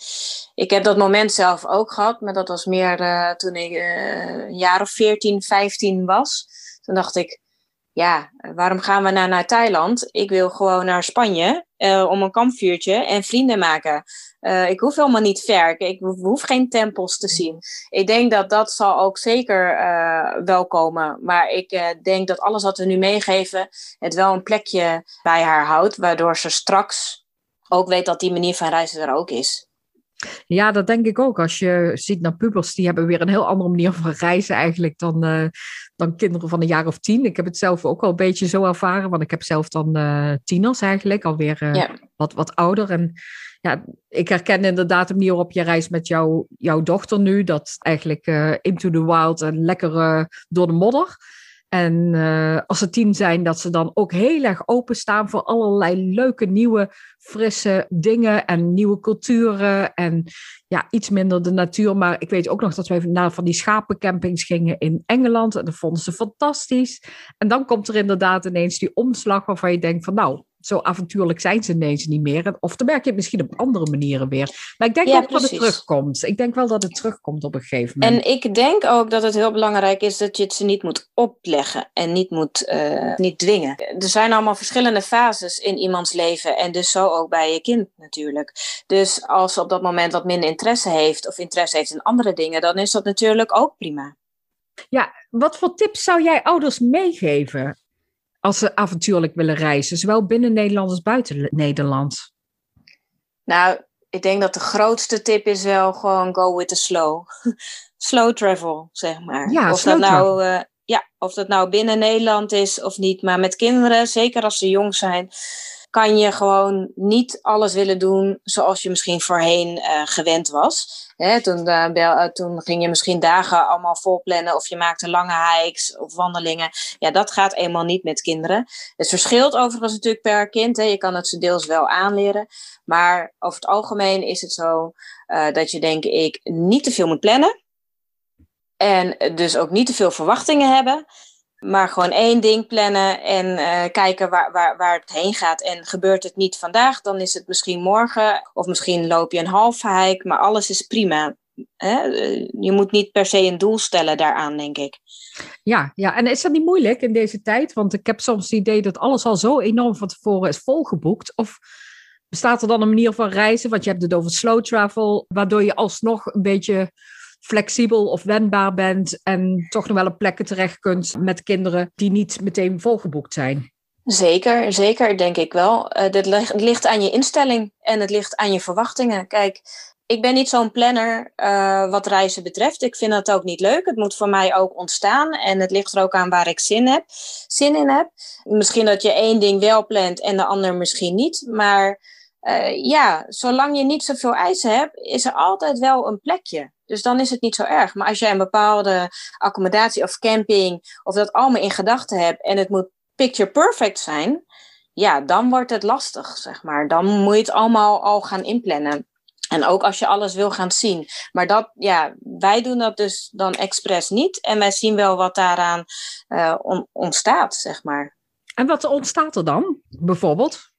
Ik heb dat moment zelf ook gehad, maar dat was meer uh, toen ik uh, een jaar of 14, 15 was. Toen dacht ik, ja, waarom gaan we nou naar Thailand? Ik wil gewoon naar Spanje. uh, om een kampvuurtje en vrienden maken. Uh, ik hoef helemaal niet ver. Ik hoef geen tempels te zien. Ik denk dat dat zal ook zeker uh, wel komen. Maar ik denk dat alles wat we nu meegeven, het wel een plekje bij haar houdt, waardoor ze straks ook weet dat die manier van reizen er ook is. Ja, dat denk ik ook. Als je ziet naar pubers, die hebben weer een heel andere manier van reizen eigenlijk dan, uh, dan kinderen van een jaar of tien. Ik heb het zelf ook al een beetje zo ervaren, want ik heb zelf dan uh, tieners eigenlijk, alweer uh, ja. wat, wat ouder. En ja, ik herken inderdaad de manier waarop je reist met jou, jouw dochter nu, dat eigenlijk into the wild en lekker door de modder. En uh, als ze tien zijn, dat ze dan ook heel erg openstaan voor allerlei leuke, nieuwe, frisse dingen en nieuwe culturen. En ja, iets minder de natuur. Maar ik weet ook nog dat wij naar van die schapencampings gingen in Engeland. En dat vonden ze fantastisch. En dan komt er inderdaad ineens die omslag waarvan je denkt van nou, zo avontuurlijk zijn ze ineens niet meer. Of dan merk je het misschien op andere manieren weer. Maar ik denk ook dat het terugkomt. Ik denk wel dat het terugkomt op een gegeven moment. En ik denk ook dat het heel belangrijk is dat je het ze niet moet opleggen en niet moet uh, niet dwingen. Er zijn allemaal verschillende fases in iemands leven en dus zo ook bij je kind natuurlijk. Dus als ze op dat moment wat minder interesse heeft of interesse heeft in andere dingen, dan is dat natuurlijk ook prima. Ja, wat voor tips zou jij ouders meegeven als ze avontuurlijk willen reizen, zowel binnen Nederland als buiten Nederland? Nou, ik denk dat de grootste tip is wel gewoon go with the slow. (laughs) slow travel, zeg maar. Ja, of dat nou, uh, ja, of dat nou binnen Nederland is of niet. Maar met kinderen, zeker als ze jong zijn, kan je gewoon niet alles willen doen zoals je misschien voorheen uh, gewend was. Hè, toen, uh, toen ging je misschien dagen allemaal vol plannen of je maakte lange hikes of wandelingen. Ja, dat gaat eenmaal niet met kinderen. Het verschilt overigens natuurlijk per kind. Hè. Je kan het ze deels wel aanleren. Maar over het algemeen is het zo dat je denk ik niet te veel moet plannen. En dus ook niet te veel verwachtingen hebben. Maar gewoon één ding plannen en uh, kijken waar, waar, waar het heen gaat. En gebeurt het niet vandaag, dan is het misschien morgen. Of misschien loop je een halve hike, maar alles is prima. Hè? Je moet niet per se een doel stellen daaraan, denk ik. Ja, ja, en is dat niet moeilijk in deze tijd? Want ik heb soms het idee dat alles al zo enorm van tevoren is volgeboekt. Of bestaat er dan een manier van reizen? Want je hebt het over slow travel, waardoor je alsnog een beetje flexibel of wendbaar bent en toch nog wel op plekken terecht kunt met kinderen die niet meteen volgeboekt zijn. Zeker, zeker denk ik wel. Uh, dit ligt aan je instelling en het ligt aan je verwachtingen. Kijk, ik ben niet zo'n planner uh, wat reizen betreft. Ik vind dat ook niet leuk. Het moet voor mij ook ontstaan. En het ligt er ook aan waar ik zin, heb, zin in heb. Misschien dat je één ding wel plant en de ander misschien niet. Maar uh, ja, zolang je niet zoveel eisen hebt, is er altijd wel een plekje. Dus dan is het niet zo erg. Maar als jij een bepaalde accommodatie of camping of dat allemaal in gedachten hebt en het moet picture perfect zijn, ja, dan wordt het lastig, zeg maar. Dan moet je het allemaal al gaan inplannen. En ook als je alles wil gaan zien. Maar dat, ja, wij doen dat dus dan expres niet. En wij zien wel wat daaraan uh, ontstaat, zeg maar. En wat ontstaat er dan, bijvoorbeeld?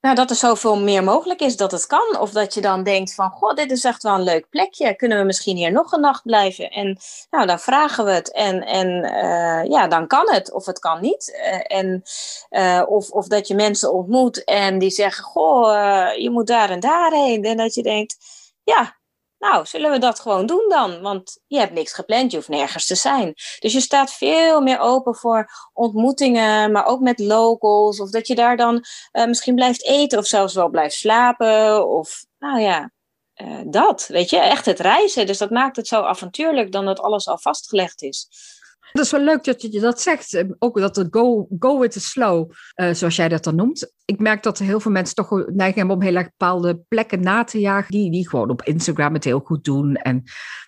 Nou, dat er zoveel meer mogelijk is dat het kan. Of dat je dan denkt van, goh, dit is echt wel een leuk plekje. Kunnen we misschien hier nog een nacht blijven? En nou, dan vragen we het. En, en uh, ja, dan kan het. Of het kan niet. Uh, en, uh, of, of dat je mensen ontmoet en die zeggen, goh, je moet daar en daarheen. En dat je denkt, ja, nou, zullen we dat gewoon doen dan? Want je hebt niks gepland, je hoeft nergens te zijn. Dus je staat veel meer open voor ontmoetingen, maar ook met locals. Of dat je daar dan uh, misschien blijft eten of zelfs wel blijft slapen. Of nou ja, uh, dat. Weet je, echt het reizen. Dus dat maakt het zo avontuurlijk dan dat alles al vastgelegd is. Dat is wel leuk dat je dat zegt. Eh, ook dat het go, go with the slow, uh, zoals jij dat dan noemt. Ik merk dat heel veel mensen toch neiging hebben om heel erg bepaalde plekken na te jagen. Die, die gewoon op Instagram het heel goed doen. En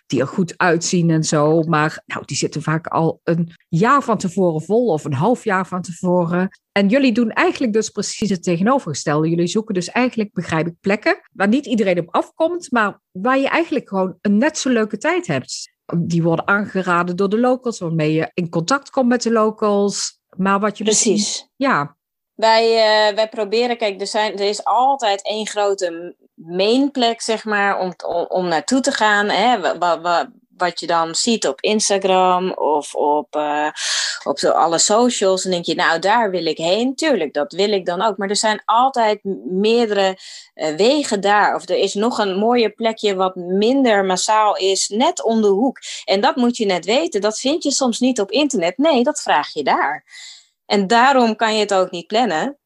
die er goed uitzien en zo. Maar nou, die zitten vaak al een jaar van tevoren vol of een half jaar van tevoren. En jullie doen eigenlijk dus precies het tegenovergestelde. Jullie zoeken dus eigenlijk, begrijp ik, plekken waar niet iedereen op afkomt, maar waar je eigenlijk gewoon een net zo leuke tijd hebt die worden aangeraden door de locals, waarmee je in contact komt met de locals. Maar wat je Precies. ja. Wij, uh, wij proberen, kijk, er, zijn, er is altijd één grote mainplek, zeg maar, om, om, om naartoe te gaan. Hè, wat je dan ziet op Instagram of op, uh, op alle socials. En denk je, nou, daar wil ik heen. Tuurlijk, dat wil ik dan ook. Maar er zijn altijd meerdere uh, wegen daar. Of er is nog een mooier plekje wat minder massaal is, net om de hoek. En dat moet je net weten. Dat vind je soms niet op internet. Nee, dat vraag je daar. En daarom kan je het ook niet plannen.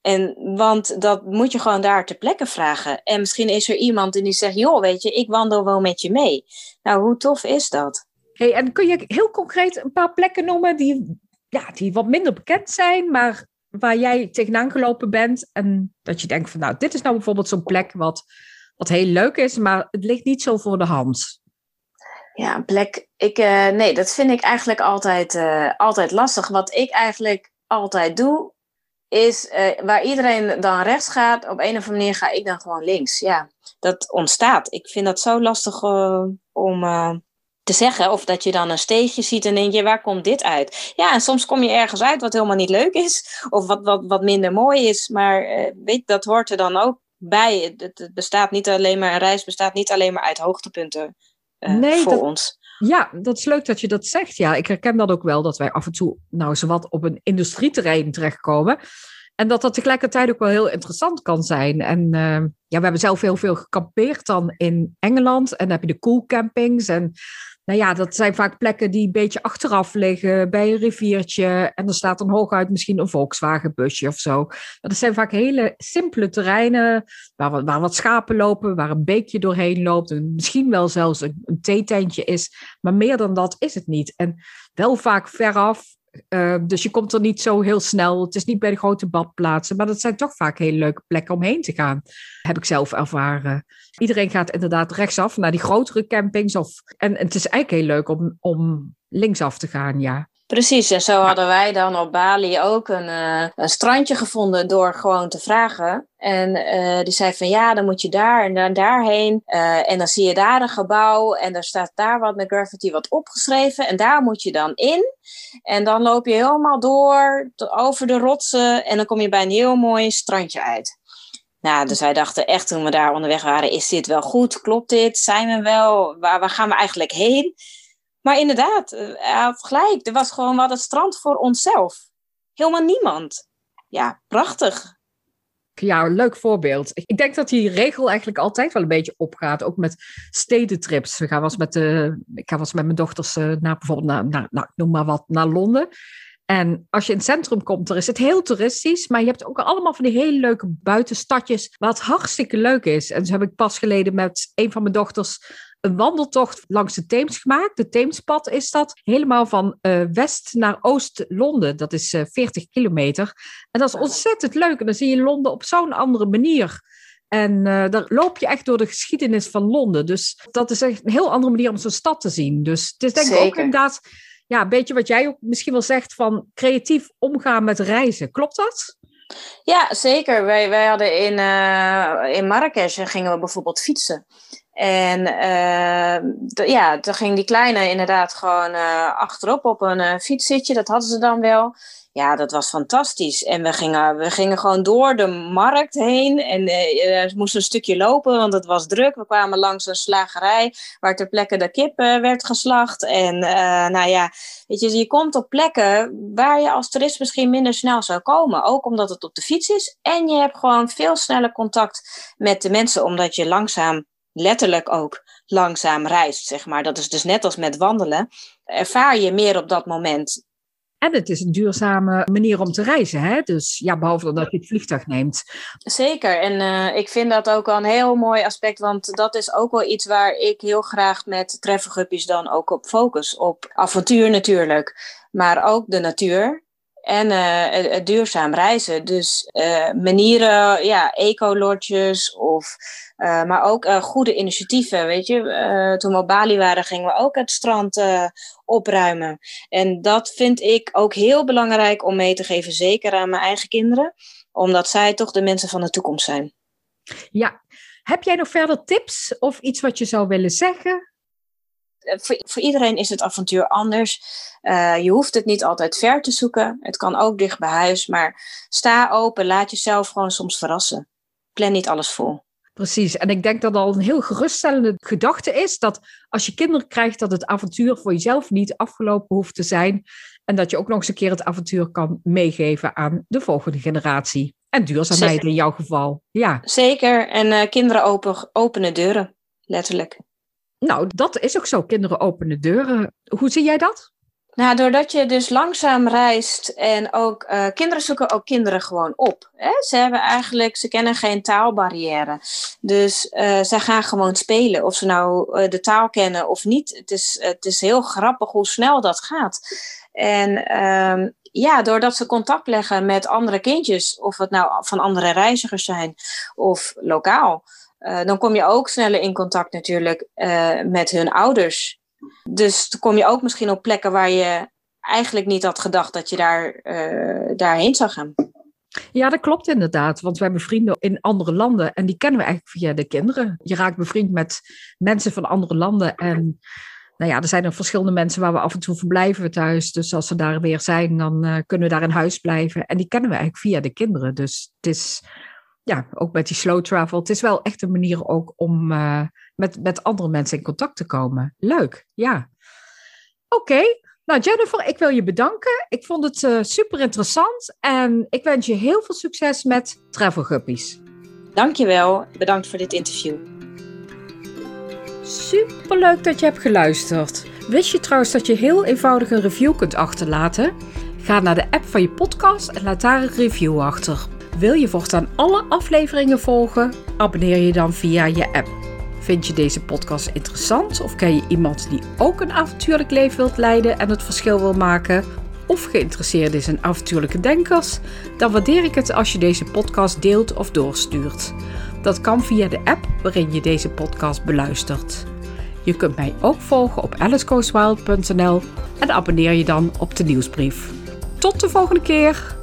En, want dat moet je gewoon daar ter plekke vragen. En misschien is er iemand die zegt, joh, weet je, ik wandel wel met je mee. Nou, hoe tof is dat? Hey, en kun je heel concreet een paar plekken noemen die, ja, die wat minder bekend zijn, maar waar jij tegenaan gelopen bent en dat je denkt van, nou, dit is nou bijvoorbeeld zo'n plek wat, wat heel leuk is, maar het ligt niet zo voor de hand. Ja, een plek. Ik, uh, nee, dat vind ik eigenlijk altijd, uh, altijd lastig. Wat ik eigenlijk altijd doe, is uh, waar iedereen dan rechts gaat, op een of andere manier ga ik dan gewoon links. Ja, dat ontstaat. Ik vind dat zo lastig uh, om uh, te zeggen. Of dat je dan een steegje ziet en denk je, waar komt dit uit? Ja, en soms kom je ergens uit wat helemaal niet leuk is. Of wat, wat, wat minder mooi is. Maar weet, dat hoort er dan ook bij. Het, het, bestaat niet alleen maar, een reis bestaat niet alleen maar uit hoogtepunten nee, voor dat... ons. Ja, dat is leuk dat je dat zegt. Ja, ik herken dat ook wel, dat wij af en toe nou zowat op een industrieterrein terechtkomen. En dat dat tegelijkertijd ook wel heel interessant kan zijn. En uh, ja, we hebben zelf heel veel gekampeerd dan in Engeland. En dan heb je de cool campings. En nou ja, dat zijn vaak plekken die een beetje achteraf liggen bij een riviertje. En er staat dan hooguit misschien een Volkswagen busje of zo. Dat zijn vaak hele simpele terreinen waar, waar wat schapen lopen, waar een beekje doorheen loopt. En misschien wel zelfs een, een theetentje is. Maar meer dan dat is het niet. En wel vaak veraf. Uh, dus je komt er niet zo heel snel. Het is niet bij de grote badplaatsen, maar dat zijn toch vaak hele leuke plekken om heen te gaan. Heb ik zelf ervaren. Iedereen gaat inderdaad rechtsaf naar die grotere campings. Of, en, en het is eigenlijk heel leuk om, om linksaf te gaan, ja. Precies, en zo hadden wij dan op Bali ook een, uh, een strandje gevonden door gewoon te vragen. En uh, die zei van ja, dan moet je daar en dan daarheen. Uh, en dan zie je daar een gebouw en er staat daar wat met graffiti wat opgeschreven. En daar moet je dan in. En dan loop je helemaal door over de rotsen en dan kom je bij een heel mooi strandje uit. Nou, dus wij dachten echt toen we daar onderweg waren, is dit wel goed? Klopt dit? Zijn we wel? Waar gaan we eigenlijk heen? Maar inderdaad, had gelijk. Er was gewoon wat het strand voor onszelf. Helemaal niemand. Ja, prachtig. Ja, leuk voorbeeld. Ik denk dat die regel eigenlijk altijd wel een beetje opgaat. Ook met stedentrips. We gaan was met de, ik ga was met mijn dochters naar bijvoorbeeld naar, naar, noem maar wat, naar Londen. En als je in het centrum komt, dan is het heel toeristisch. Maar je hebt ook allemaal van die hele leuke buitenstadjes. Wat hartstikke leuk is. En zo heb ik pas geleden met een van mijn dochters een wandeltocht langs de Theems gemaakt. De Theemspad is dat. Helemaal van uh, west naar oost-Londen. Dat is uh, 40 kilometer. En dat is ontzettend leuk. En dan zie je Londen op zo'n andere manier. En uh, daar loop je echt door de geschiedenis van Londen. Dus dat is echt een heel andere manier om zo'n stad te zien. Dus het is denk ik ook inderdaad ja, een beetje wat jij ook misschien wel zegt van creatief omgaan met reizen. Klopt dat? Ja, zeker. Wij, wij hadden in, uh, in Marrakesh gingen we bijvoorbeeld fietsen. En uh, ja, toen ging die kleine inderdaad gewoon uh, achterop op een uh, fietszitje. Dat hadden ze dan wel. Ja, dat was fantastisch. En we gingen, we gingen gewoon door de markt heen. En we moesten een stukje lopen, want het was druk. We kwamen langs een slagerij waar ter plekke de kip werd geslacht. En nou ja, weet je, je komt op plekken waar je als toerist misschien minder snel zou komen. Ook omdat het op de fiets is. En je hebt gewoon veel sneller contact met de mensen, omdat je langzaam letterlijk ook langzaam reist, zeg maar. Dat is dus net als met wandelen. Ervaar je meer op dat moment. En het is een duurzame manier om te reizen, hè? Dus ja, behalve dat je het vliegtuig neemt. Zeker. En uh, ik vind dat ook wel een heel mooi aspect, want dat is ook wel iets waar ik heel graag met trefferguppies dan ook op focus. Op avontuur natuurlijk, maar ook de natuur. En het duurzaam reizen. Dus uh, manieren, ja, ecolodges of uh, maar ook goede initiatieven. Weet je, toen we op Bali waren, gingen we ook het strand opruimen. En dat vind ik ook heel belangrijk om mee te geven, zeker aan mijn eigen kinderen, omdat zij toch de mensen van de toekomst zijn. Ja, heb jij nog verder tips of iets wat je zou willen zeggen? Voor, voor iedereen is het avontuur anders. je hoeft het niet altijd ver te zoeken. Het kan ook dicht bij huis. Maar sta open, laat jezelf gewoon soms verrassen. Plan niet alles vol. Precies, en ik denk dat al een heel geruststellende gedachte is dat als je kinderen krijgt, dat het avontuur voor jezelf niet afgelopen hoeft te zijn. En dat je ook nog eens een keer het avontuur kan meegeven aan de volgende generatie. En duurzaamheid Zeker. in jouw geval. Ja. Zeker, en uh, kinderen open, openen deuren, letterlijk. Nou, dat is ook zo. Kinderen openen deuren. Hoe zie jij dat? Nou, doordat je dus langzaam reist en ook uh, kinderen zoeken ook kinderen gewoon op. Hè? Ze hebben eigenlijk, ze kennen geen taalbarrière. Dus uh, zij gaan gewoon spelen. Of ze nou uh, de taal kennen of niet. Het is, het is heel grappig hoe snel dat gaat. En um, ja, doordat ze contact leggen met andere kindjes, of het nou van andere reizigers zijn of lokaal, dan kom je ook sneller in contact natuurlijk met hun ouders. Dus dan kom je ook misschien op plekken waar je eigenlijk niet had gedacht dat je daar, uh, daarheen zou gaan. Ja, dat klopt inderdaad. Want we hebben vrienden in andere landen en die kennen we eigenlijk via de kinderen. Je raakt bevriend met mensen van andere landen. En nou ja, er zijn er verschillende mensen waar we af en toe verblijven thuis. Dus als ze daar weer zijn, dan kunnen we daar in huis blijven. En die kennen we eigenlijk via de kinderen. Dus het is, ja, ook met die slow travel. Het is wel echt een manier ook om uh, met, met andere mensen in contact te komen. Leuk, ja. Oké, nou Jennifer, ik wil je bedanken. Ik vond het uh, super interessant en ik wens je heel veel succes met Travel Guppies. Dankjewel, bedankt voor dit interview. Super leuk dat je hebt geluisterd. Wist je trouwens dat je heel eenvoudig een review kunt achterlaten? Ga naar de app van je podcast en laat daar een review achter. Wil je voortaan alle afleveringen volgen? Abonneer je dan via je app. Vind je deze podcast interessant of ken je iemand die ook een avontuurlijk leven wilt leiden en het verschil wil maken? Of geïnteresseerd is in avontuurlijke denkers? Dan waardeer ik het als je deze podcast deelt of doorstuurt. Dat kan via de app waarin je deze podcast beluistert. Je kunt mij ook volgen op alicecoastwild.nl en abonneer je dan op de nieuwsbrief. Tot de volgende keer!